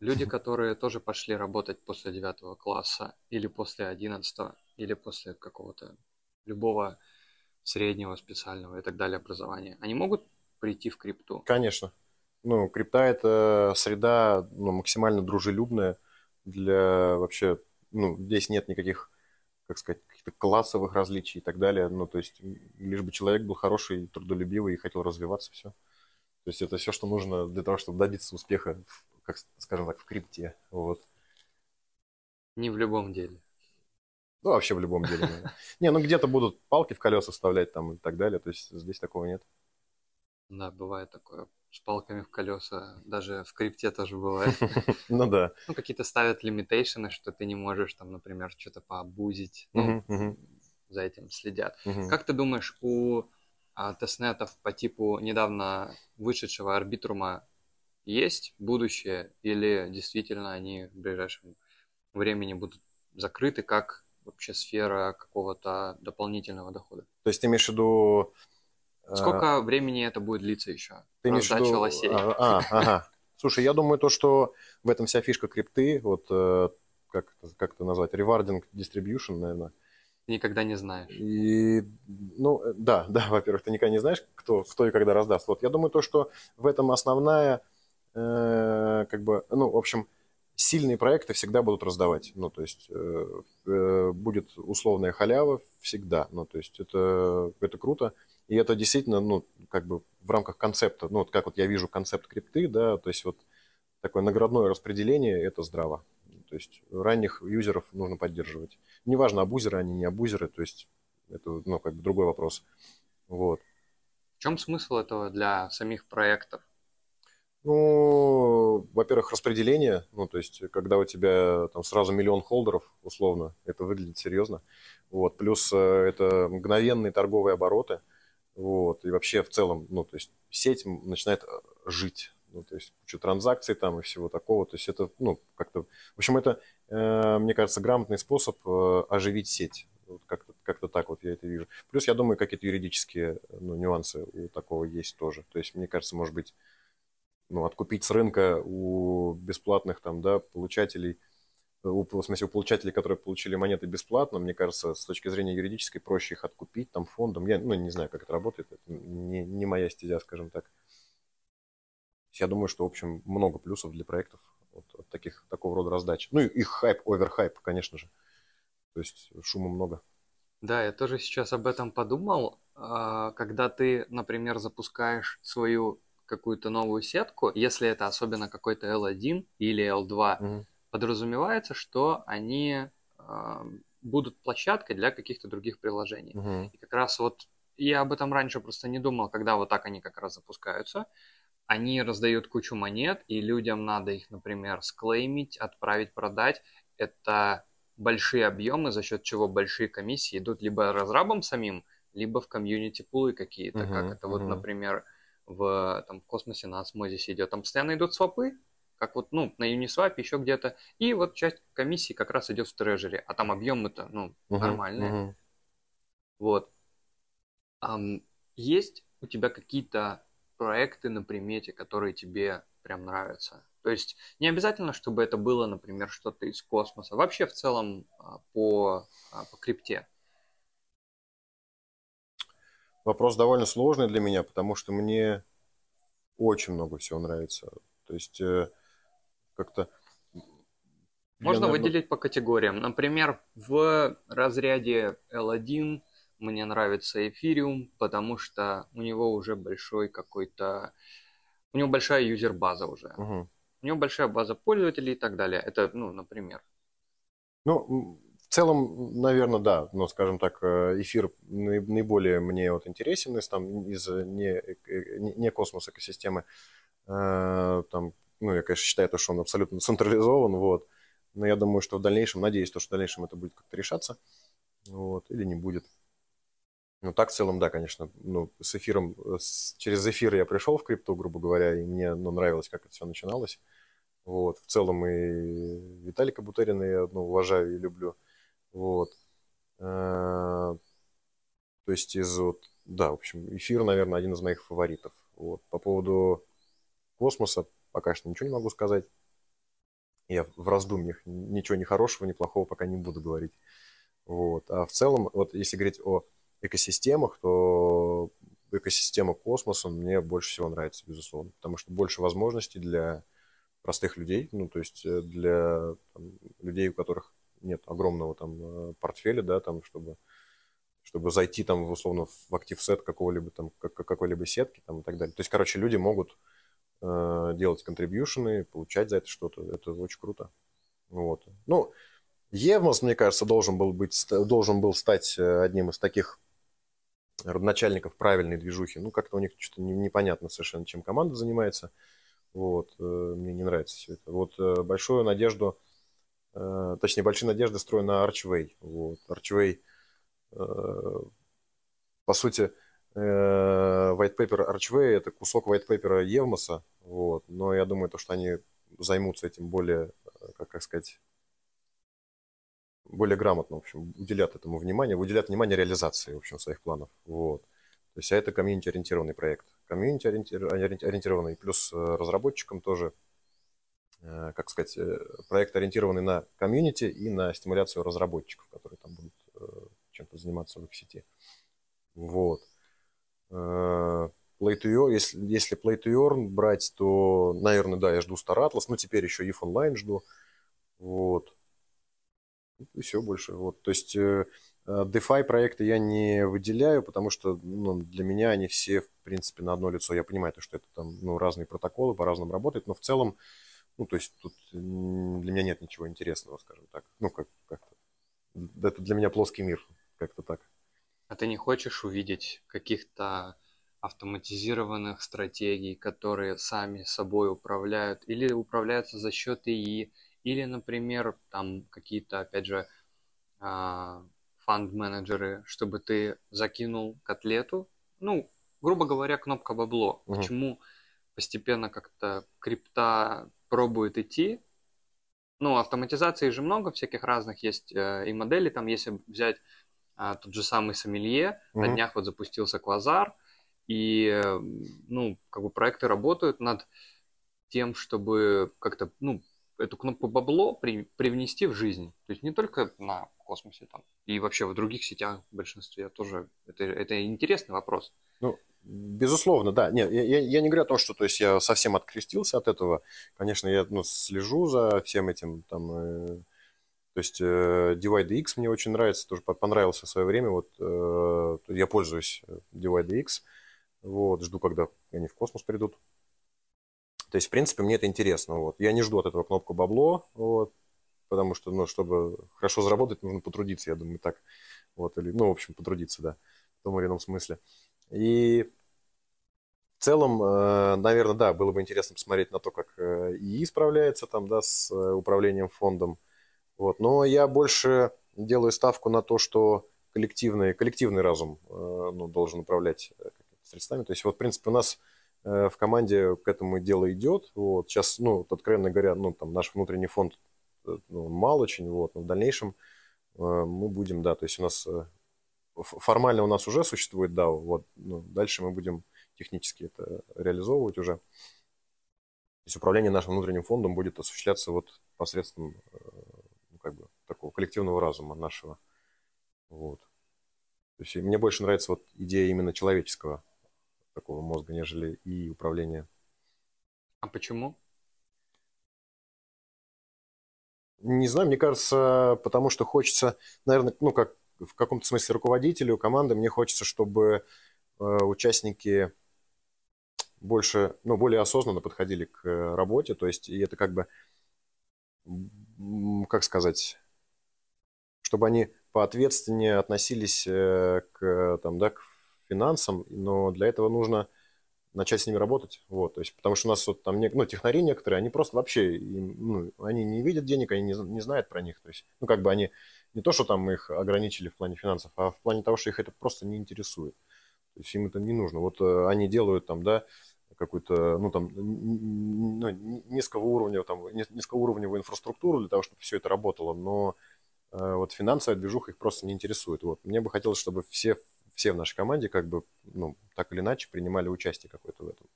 Люди, которые тоже пошли работать после девятого класса, или после одиннадцатого, или после какого-то любого среднего, специального и так далее образования, они могут прийти в крипту? Конечно. Ну, крипта это среда ну, максимально дружелюбная для вообще, ну, здесь нет никаких, как сказать, каких-то классовых различий и так далее. Ну, то есть, лишь бы человек был хороший, трудолюбивый и хотел развиваться, все. То есть, это все, что нужно для того, чтобы добиться успеха, как, скажем так, в крипте. Вот. Не в любом деле. Ну, вообще в любом деле. Не, ну где-то будут палки в колеса вставлять там и так далее. То есть здесь такого нет. Да, бывает такое. С палками в колеса. Даже в крипте тоже бывает. Ну да. Ну, какие-то ставят лимитейшены, что ты не можешь там, например, что-то пообузить. Ну, за этим следят. Как ты думаешь, у а, тестнетов по типу недавно вышедшего арбитрума есть будущее или действительно они в ближайшем времени будут закрыты как вообще сфера какого-то дополнительного дохода? То есть ты имеешь в виду... э, Сколько времени это будет длиться еще? Ты Раздача виду... лосей. А, а, ага. Слушай, я думаю, то, что в этом вся фишка крипты, вот э, как, как это назвать, rewarding distribution, наверное. Ты никогда не знаешь. И, ну, э, да, да, во-первых, ты никогда не знаешь, кто, кто и когда раздаст. Вот я думаю, то, что в этом основная, э, как бы, ну, в общем, сильные проекты всегда будут раздавать. Ну, то есть э, э, будет условная халява всегда. Ну, то есть это, это круто. И это действительно, ну, как бы в рамках концепта, ну, вот как вот я вижу концепт крипты, да, то есть вот такое наградное распределение, это здраво. То есть ранних юзеров нужно поддерживать. Неважно, абузеры они, не абузеры, то есть это, ну, как бы другой вопрос. Вот. В чем смысл этого для самих проектов? Ну, во-первых, распределение, ну, то есть, когда у тебя там сразу миллион холдеров, условно, это выглядит серьезно. Вот, плюс э, это мгновенные торговые обороты, вот, и вообще в целом, ну, то есть, сеть начинает э, жить, ну, то есть, куча транзакций там и всего такого, то есть, это, ну, как-то, в общем, это, э, мне кажется, грамотный способ э, оживить сеть. Вот как-то, как-то так вот я это вижу. Плюс, я думаю, какие-то юридические ну, нюансы у такого есть тоже. То есть, мне кажется, может быть, ну, откупить с рынка у бесплатных там, да, получателей, у, в смысле, у получателей, которые получили монеты бесплатно, мне кажется, с точки зрения юридической проще их откупить там фондом. Я, ну, не знаю, как это работает, это не, не моя стезя, скажем так. Я думаю, что, в общем, много плюсов для проектов вот, от таких, такого рода раздач. Ну, и их хайп, оверхайп, конечно же. То есть шума много. Да, я тоже сейчас об этом подумал. А, Когда ты, например, запускаешь свою какую-то новую сетку, если это особенно какой-то L1 или L2, Мгм. Подразумевается, что они а, будут площадкой для каких-то других приложений. Мгм. И как раз вот я об этом раньше просто не думал, когда вот так они как раз запускаются. Они раздают кучу монет, и людям надо их, например, склеймить, отправить, продать. Это большие объемы, за счет чего большие комиссии идут либо разрабам самим, либо в комьюнити пулы какие-то, как Мгм, это вот, мгм. например, в, там, в космосе на осмозисе идет. Там постоянно идут свопы, как вот, ну, на Uniswap, еще где-то. И вот часть комиссии как раз идет в трежере, а там объемы-то, ну, Мгм, нормальные. мгм. Вот. Ам, есть у тебя какие-то проекты на примете, которые тебе прям нравятся? То есть не обязательно, чтобы это было, например, что-то из космоса. Вообще в целом а, по, а, по крипте. Вопрос довольно сложный для меня, потому что мне очень много всего нравится. То есть как-то... я, Можно наверно, выделить по категориям. Например, в разряде L1 мне нравится Ethereum, потому что у него уже большой какой-то... У него большая юзер-база уже. мгм. У него большая база пользователей и так далее. Это, ну, например. Ну, в целом, наверное, да. Но, скажем так, э, эфир наи- наиболее мне вот интересен из, там, из э, не, э, не, не космос экосистемы. Там, ну, я, конечно, считаю, то, что он абсолютно централизован, вот. Но я думаю, что в дальнейшем, надеюсь, то, что в дальнейшем это будет как-то решаться, вот, или не будет. Ну, так в целом, да, конечно. Ну, с эфиром, с- через эфир я пришел в крипту, грубо говоря, и мне ну, нравилось, как это все начиналось. Вот. В целом и Виталика Бутерина я ну, уважаю и люблю. Вот. Э, То есть из вот, да, в общем, эфир, наверное, один из моих фаворитов. Вот. По поводу космоса пока что ничего не могу сказать. Я в раздумьях ничего ни хорошего, ни плохого пока не буду говорить. Вот. А в целом, вот если говорить о экосистемах, то экосистема космоса мне больше всего нравится, безусловно, потому что больше возможностей для простых людей, ну, то есть э, для там, людей, у которых нет огромного там э, портфеля, да, там, чтобы, чтобы зайти там, условно, в актив сет какого-либо там, как- какой-либо сетки там и так далее. То есть, короче, люди могут делать контрибьюшены, получать за это что-то. Это очень круто. Вот. Ну, Евмос, мне кажется, должен был, быть, должен был стать э, одним из таких родоначальников правильной движухи. Ну, как-то у них что-то непонятно совершенно, чем команда занимается. Вот, э, мне не нравится все это. Вот э, большую надежду, точнее, большие надежды строю на Archway. Вот, Archway, по сути, white paper Archway это кусок white paper Евмоса, вот, но я думаю, то, что они займутся этим более, как, как сказать, более грамотно, в общем, уделят этому внимание, уделят внимание реализации, в общем, своих планов. Вот. То есть, а это комьюнити-ориентированный проект. Комьюнити-ориентированный, плюс э, разработчикам тоже, э, как сказать, э, проект ориентированный на комьюнити и на стимуляцию разработчиков, которые там будут чем-то заниматься в их сети. Вот. Play to Earn, если, если Play to Earn брать, то, наверное, да, я жду Star Atlas, ну, теперь еще EVE Online жду. Вот. И все больше. Вот. То есть э, э, DeFi проекты я не выделяю, потому что ну, для меня они все, в принципе, на одно лицо. Я понимаю, что это там ну, разные протоколы, по-разному работают, но в целом, ну, то есть тут для меня нет ничего интересного, скажем так. Ну, как- как-то. Это для меня плоский мир, как-то так. А ты не хочешь увидеть каких-то автоматизированных стратегий, которые сами собой управляют или управляются за счет ИИ, или, например, там какие-то, опять же, а, фанд-менеджеры, чтобы ты закинул котлету. Ну, грубо говоря, кнопка бабло. Угу. Почему постепенно как-то крипта пробует идти? Ну, автоматизации же много всяких разных есть э, и модели. Там, если взять а, тот же самый Сомелье, угу. на днях вот запустился Квазар, и, ну, как бы проекты работают над тем, чтобы как-то, ну, эту кнопку бабло при, привнести в жизнь. То есть не только на космосе там, и вообще в других сетях в большинстве тоже. Это, это интересный вопрос. Ну, безусловно, да. Нет, я, я не говорю о том, что то есть, я совсем открестился от этого. Конечно, я ну, слежу за всем этим. Там, э, то есть э, Divide X мне очень нравится, тоже понравился в свое время. Вот, э, я пользуюсь э, Divide X. Вот, жду, когда они в космос придут. То есть, в принципе, мне это интересно. Вот. Я не жду от этого кнопку бабло, вот, потому что, ну, чтобы хорошо заработать, нужно потрудиться, я думаю, так. Вот, или, ну, в общем, потрудиться, да, в том или ином смысле. И в целом, э, наверное, да, было бы интересно посмотреть на то, как э, ИИ справляется там, да, с управлением фондом. Вот. Но я больше делаю ставку на то, что коллективный, коллективный разум ну, должен управлять средствами. То есть, вот, в принципе, у нас Э, в команде к этому дело идет. Вот. Сейчас, ну, откровенно говоря, ну, там наш внутренний фонд э, ну, мал очень, вот, но в дальнейшем э, мы будем, да, то есть у нас формально у нас уже существует DAO, вот, ну, дальше мы будем технически это реализовывать уже. То есть управление нашим внутренним фондом будет осуществляться вот посредством ну, как бы такого коллективного разума нашего. Вот. То есть мне больше нравится вот идея именно человеческого такого мозга, нежели и управление. А почему? Не знаю, мне кажется, потому что хочется, наверное, ну, как в каком-то смысле руководителю команды, мне хочется, чтобы э, участники больше, ну, более осознанно подходили к работе, то есть, и это как бы, как сказать, чтобы они поответственнее относились э, к, там, да, к финансам, но для этого нужно начать с ними работать. Вот, то есть, потому что у нас вот там ну, технари некоторые, они просто вообще, ну, они не видят денег, они не, не знают про них. То есть, ну, как бы они не то, что там их ограничили в плане финансов, а в плане того, что их это просто не интересует. То есть им это не нужно. Вот э, они делают там, да, какую-то, ну, там, ну, низкого уровня, там, низкоуровневую инфраструктуру для того, чтобы все это работало, но вот финансовая движуха их просто не интересует. Вот. Мне бы хотелось, чтобы все все в нашей команде как бы, ну, так или иначе принимали участие какое-то в этом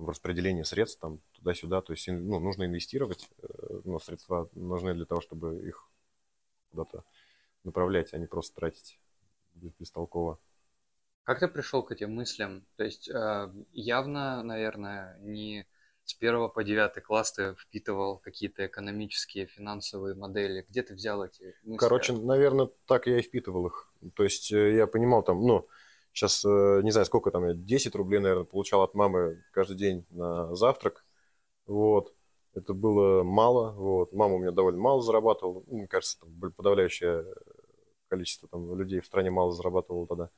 в распределении средств там туда-сюда, то есть ну, нужно инвестировать, э, но средства нужны для того, чтобы их куда-то направлять, а не просто тратить бестолково. Как ты пришел к этим мыслям? То есть э, явно, наверное, не с первого по девятый класс ты впитывал какие-то экономические, финансовые модели. Где ты взял эти мысли? Короче, наверное, так я и впитывал их. То есть э, я понимал там, ну, сейчас э, не знаю, сколько там, я 10 рублей, наверное, получал от мамы каждый день на завтрак. Вот. Это было мало. Вот. Мама у меня довольно мало зарабатывала. Ну, Мне кажется, там подавляющее количество там, людей в стране мало зарабатывало тогда.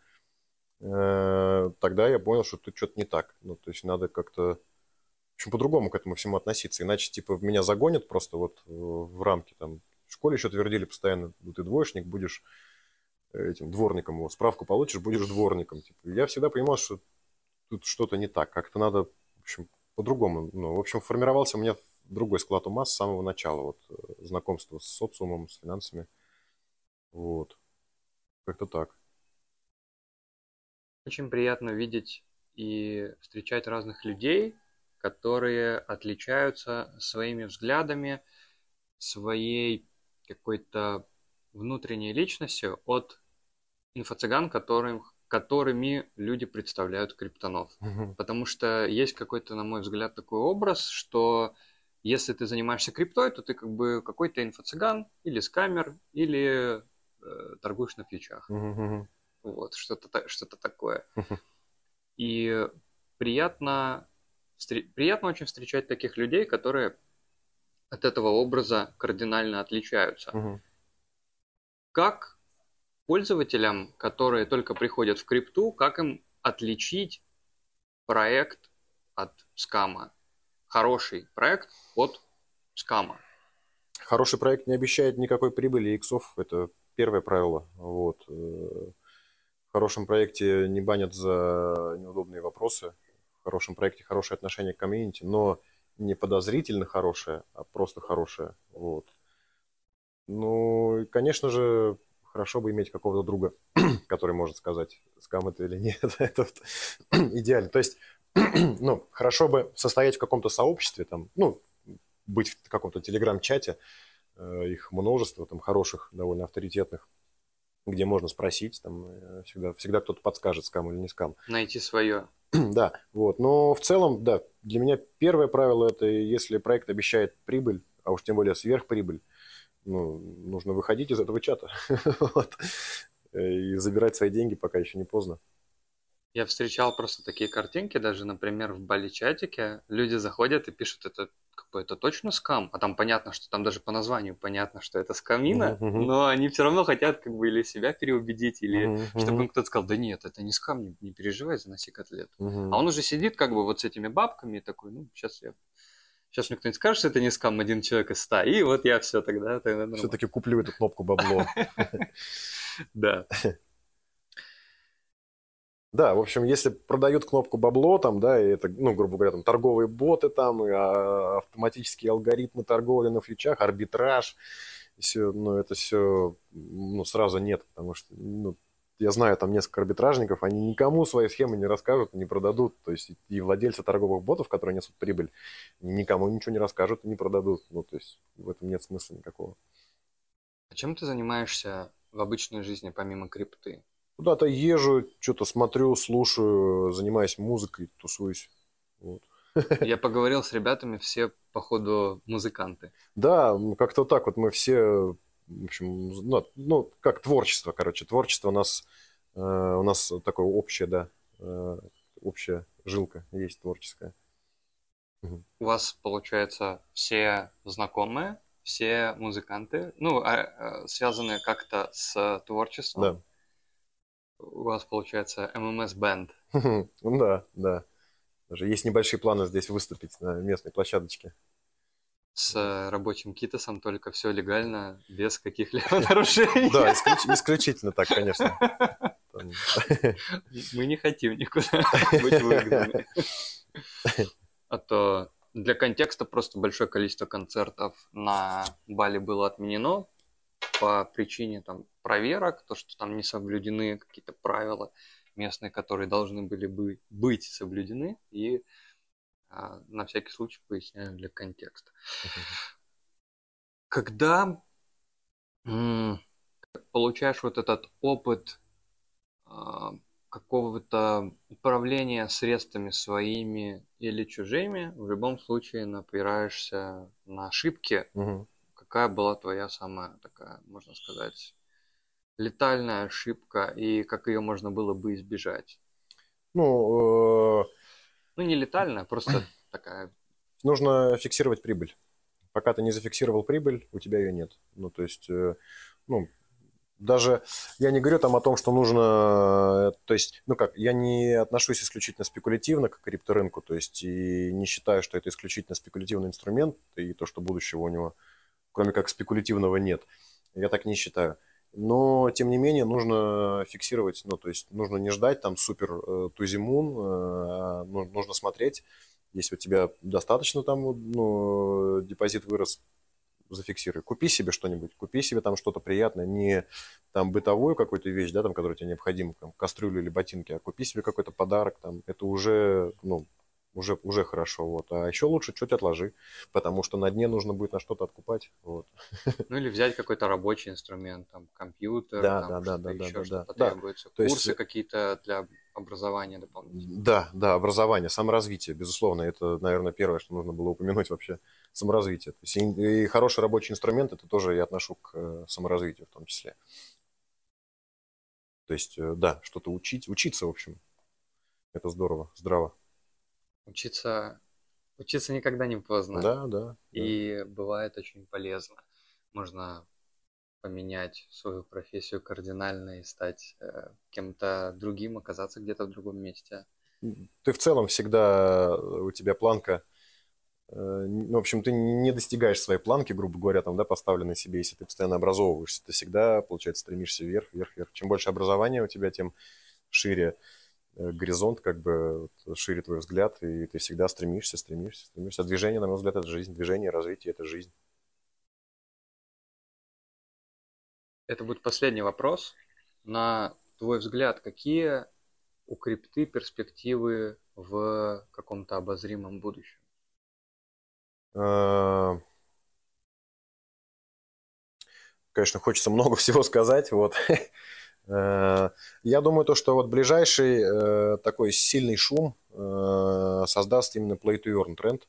Э, Тогда я понял, что тут что-то не так. Ну, то есть надо как-то общем, по-другому к этому всему относиться. Иначе, типа, меня загонят просто вот э, в рамки там. В школе еще твердили постоянно, ну, ты двоечник, будешь этим дворником, вот, справку получишь, будешь дворником. Типа. Я всегда понимал, что тут что-то не так, как-то надо, в общем, по-другому. Ну, в общем, формировался у меня другой склад ума с самого начала, вот, э, знакомство с социумом, с финансами. Вот. Как-то так. Очень приятно видеть и встречать разных людей, которые отличаются своими взглядами, своей какой-то внутренней личностью от инфо-цыган, которым, которыми люди представляют криптонов. Потому что есть какой-то, на мой взгляд, такой образ, что если ты занимаешься криптой, то ты как бы какой-то инфо-цыган или скамер, или э, торгуешь на фьючах. Вот, что-то, что-то такое. И приятно, приятно очень встречать таких людей, которые от этого образа кардинально отличаются. Мгм. Как пользователям, которые только приходят в крипту, как им отличить проект от скама? Хороший проект от скама. Хороший проект не обещает никакой прибыли иксов. Это первое правило. Вот. Э, В хорошем проекте не банят за неудобные вопросы. Хорошем проекте хорошее отношение к комьюнити, но не подозрительно хорошее, а просто хорошее. Вот. Ну, и, конечно же, хорошо бы иметь какого-то друга, который может сказать, скам это или нет. это вот идеально. То есть, ну, хорошо бы состоять в каком-то сообществе, там, ну, быть в каком-то телеграм-чате, э, их множество, там, хороших, довольно авторитетных, где можно спросить, там, э, всегда, всегда кто-то подскажет, скам или не скам. Найти свое. Да, вот. Но в целом, да, для меня первое правило это если проект обещает прибыль, а уж тем более сверхприбыль, ну, нужно выходить из этого чата Вот. и забирать свои деньги, пока еще не поздно. Я встречал просто такие картинки, даже, например, в Бали-чатике. Люди заходят и пишут, это какой-то точно скам, а там понятно, что там даже по названию понятно, что это скамина, мгм. но они все равно хотят как бы или себя переубедить, или Мгм, чтобы им кто-то сказал, да нет, это не скам, не, не переживай, заноси котлету. мгм. А он уже сидит как бы вот с этими бабками и такой, ну, сейчас я... Сейчас мне кто-нибудь скажет, что это не скам, один человек из ста, и вот я все тогда, тогда. Все-таки куплю эту кнопку бабло. Да. Да, в общем, если продают кнопку бабло, там, да, и это, ну, грубо говоря, там, торговые боты, там, и а, автоматические алгоритмы торговли на фьючах, арбитраж, все, ну, это все, ну, сразу нет, потому что, ну, я знаю там несколько арбитражников, они никому свои схемы не расскажут, не продадут, то есть и владельцы торговых ботов, которые несут прибыль, никому ничего не расскажут и не продадут, ну, то есть в этом нет смысла никакого. А чем ты занимаешься в обычной жизни, помимо крипты? Куда-то езжу, что-то смотрю, слушаю, занимаюсь музыкой, тусуюсь, вот. Я поговорил с ребятами, все, походу, музыканты. Да, как-то так вот мы все, в общем, ну, ну, как творчество, короче, творчество у нас, э, у нас такое общее, да, э, общая жилка есть творческая. У вас, получается, все знакомые, все музыканты, ну, а, а, связанные как-то с творчеством. Да. У вас, получается, ММС Бенд. Ну да, да. Даже есть небольшие планы здесь выступить на местной площадочке. С э, рабочим китосом только все легально, без каких-либо нарушений. Да, исключ- исключительно так, конечно. Мы не хотим никуда быть выгнаны. А то для контекста просто большое количество концертов на Бали было отменено по причине там проверок, то, что там не соблюдены какие-то правила местные, которые должны были бы быть соблюдены, и а, на всякий случай поясняю для контекста. Когда получаешь вот этот опыт а, какого-то управления средствами своими или чужими, в любом случае напираешься на ошибки. Мгм. Какая была твоя самая такая, можно сказать, летальная ошибка и как ее можно было бы избежать? Ну, э, Ну, не летальная, просто такая нужно фиксировать прибыль. Пока ты не зафиксировал прибыль, у тебя ее нет. Ну, то есть, э, ну, даже я не говорю там о том, что нужно, то есть, ну как, я не отношусь исключительно спекулятивно к крипторынку, то есть и не считаю, что это исключительно спекулятивный инструмент и то, что будущего у него, кроме как спекулятивного, нет. Я так не считаю. Но, тем не менее, нужно фиксировать, ну, то есть нужно не ждать там супер э, тузимун, э, а нужно смотреть, если у тебя достаточно там, ну, депозит вырос, зафиксируй. Купи себе что-нибудь, купи себе там что-то приятное, не там бытовую какую-то вещь, да, там, которая тебе необходима, там, кастрюлю или ботинки, а купи себе какой-то подарок, там, это уже, ну, уже, уже хорошо, вот. А еще лучше чуть отложи, потому что на дне нужно будет на что-то откупать, вот. Ну или взять какой-то рабочий инструмент, там, компьютер, да, там, да, да, да, еще да, что-то да, требуется, То курсы есть- какие-то для образования дополнительного. Да, да, образование, саморазвитие, безусловно, это, наверное, первое, что нужно было упомянуть вообще, саморазвитие. То есть и, и хороший рабочий инструмент, это тоже я отношу к э, саморазвитию в том числе. То есть, э, да, что-то учить, учиться, в общем, это здорово, здраво. Учиться, учиться никогда не поздно. Да, да. да. И бывает очень полезно. Можно поменять свою профессию кардинально и стать э, кем-то другим, оказаться где-то в другом месте. Ты в целом всегда, э, у тебя планка, э, ну, в общем, ты не достигаешь своей планки, грубо говоря, там, да, поставленной себе, если ты постоянно образовываешься. Ты всегда, получается, стремишься вверх, вверх, вверх. Чем больше образования у тебя, тем шире горизонт, как бы шире твой взгляд, и ты всегда стремишься, стремишься, стремишься. А движение, на мой взгляд, это жизнь. Движение, развитие – это жизнь. Это будет последний вопрос. На твой взгляд, какие у крипты перспективы в каком-то обозримом будущем? Э, Конечно, хочется много всего сказать. Вот. Э, Я думаю, то, что вот ближайший э, такой сильный шум э, создаст именно Play to Earn тренд,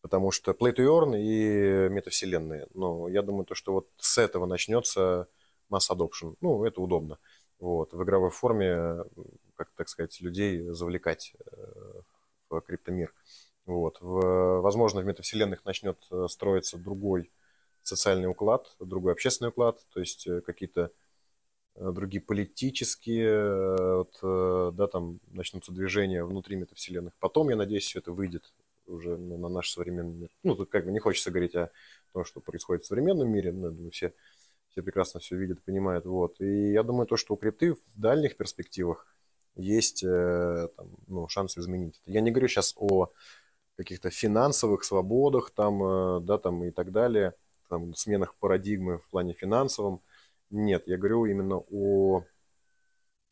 потому что Play to Earn и метавселенные. Ну, я думаю, то, что вот с этого начнется масс adoption. Ну, это удобно. Вот, в игровой форме, как так сказать, людей завлекать в криптомир. Вот. В, возможно, в метавселенных начнет строиться другой социальный уклад, другой общественный уклад, то есть какие-то другие политические, э, вот, э, да, там начнутся движения внутри метавселенных. Потом, я надеюсь, все это выйдет уже на, на наш современный мир. Ну, тут как бы не хочется говорить о том, что происходит в современном мире, но я думаю, все, все прекрасно все видят, понимают. Вот. И я думаю, то, что у крипты в дальних перспективах есть э, там, ну, шанс изменить это. Я не говорю сейчас о каких-то финансовых свободах там, э, да, там и так далее, там, сменах парадигмы в плане финансовом. Нет, я говорю именно о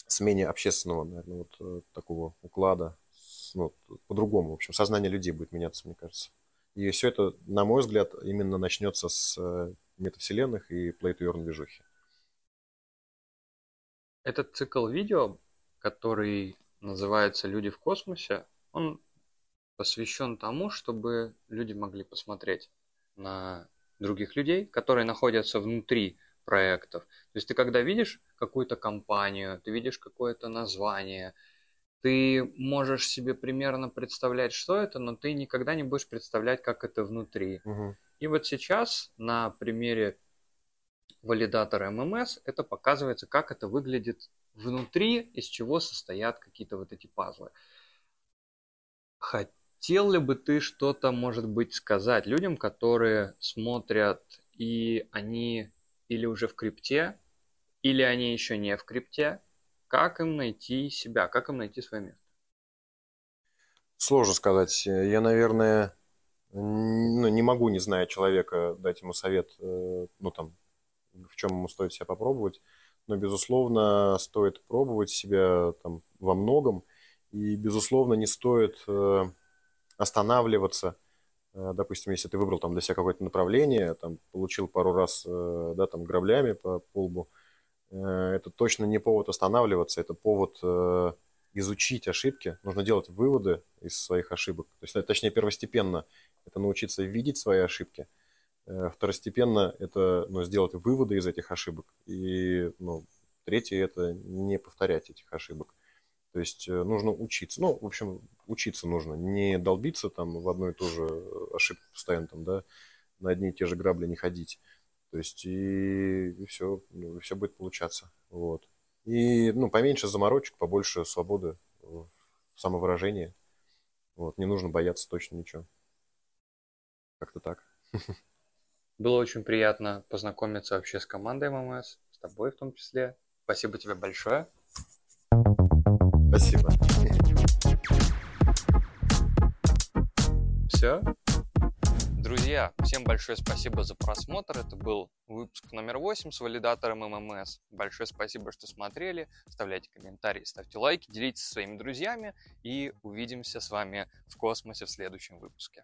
смене общественного, наверное, вот э, такого уклада, ну, по-другому, в общем, сознание людей будет меняться, мне кажется. И все это, на мой взгляд, именно начнется с э, метавселенных и Play to Earn движухи. Этот цикл видео, который называется «Люди в космосе», он посвящен тому, чтобы люди могли посмотреть на других людей, которые находятся внутри проектов. То есть ты когда видишь какую-то компанию, ты видишь какое-то название, ты можешь себе примерно представлять, что это, но ты никогда не будешь представлять, как это внутри. Мгм. И вот сейчас на примере валидатора ММС это показывается, как это выглядит внутри, из чего состоят какие-то вот эти пазлы. Хотел ли бы ты что-то, может быть, сказать людям, которые смотрят, и они или уже в крипте, или они еще не в крипте, как им найти себя, как им найти свое место? Сложно сказать. Я, наверное, ну, не могу, не зная человека, дать ему совет, э, ну, там, в чем ему стоит себя попробовать. Но, безусловно, стоит пробовать себя там во многом. И, безусловно, не стоит э, останавливаться. Э, Допустим, если ты выбрал там для себя какое-то направление, там, получил пару раз, э, да, там, граблями по полбу, э, это точно не повод останавливаться, это повод изучить ошибки, нужно делать выводы из своих ошибок. То есть, э, точнее, первостепенно это научиться видеть свои ошибки. Второстепенно это ну, сделать выводы из этих ошибок. И ну, третье это не повторять этих ошибок. То есть э, нужно учиться. Ну, в общем, учиться нужно. Не долбиться там в одну и ту же ошибку постоянно, там, да, на одни и те же грабли не ходить. То есть и, и все, ну, и все будет получаться. Вот. И, ну, поменьше заморочек, побольше свободы в самовыражении. Вот, не нужно бояться точно ничего. Как-то так. Было очень приятно познакомиться вообще с командой ММС, с тобой в том числе. Спасибо тебе большое. Спасибо. Все. Друзья, всем большое спасибо за просмотр. Это был выпуск номер 8 с валидатором ММС. Большое спасибо, что смотрели. Оставляйте комментарии, ставьте лайки, делитесь со своими друзьями. И увидимся с вами в космосе в следующем выпуске.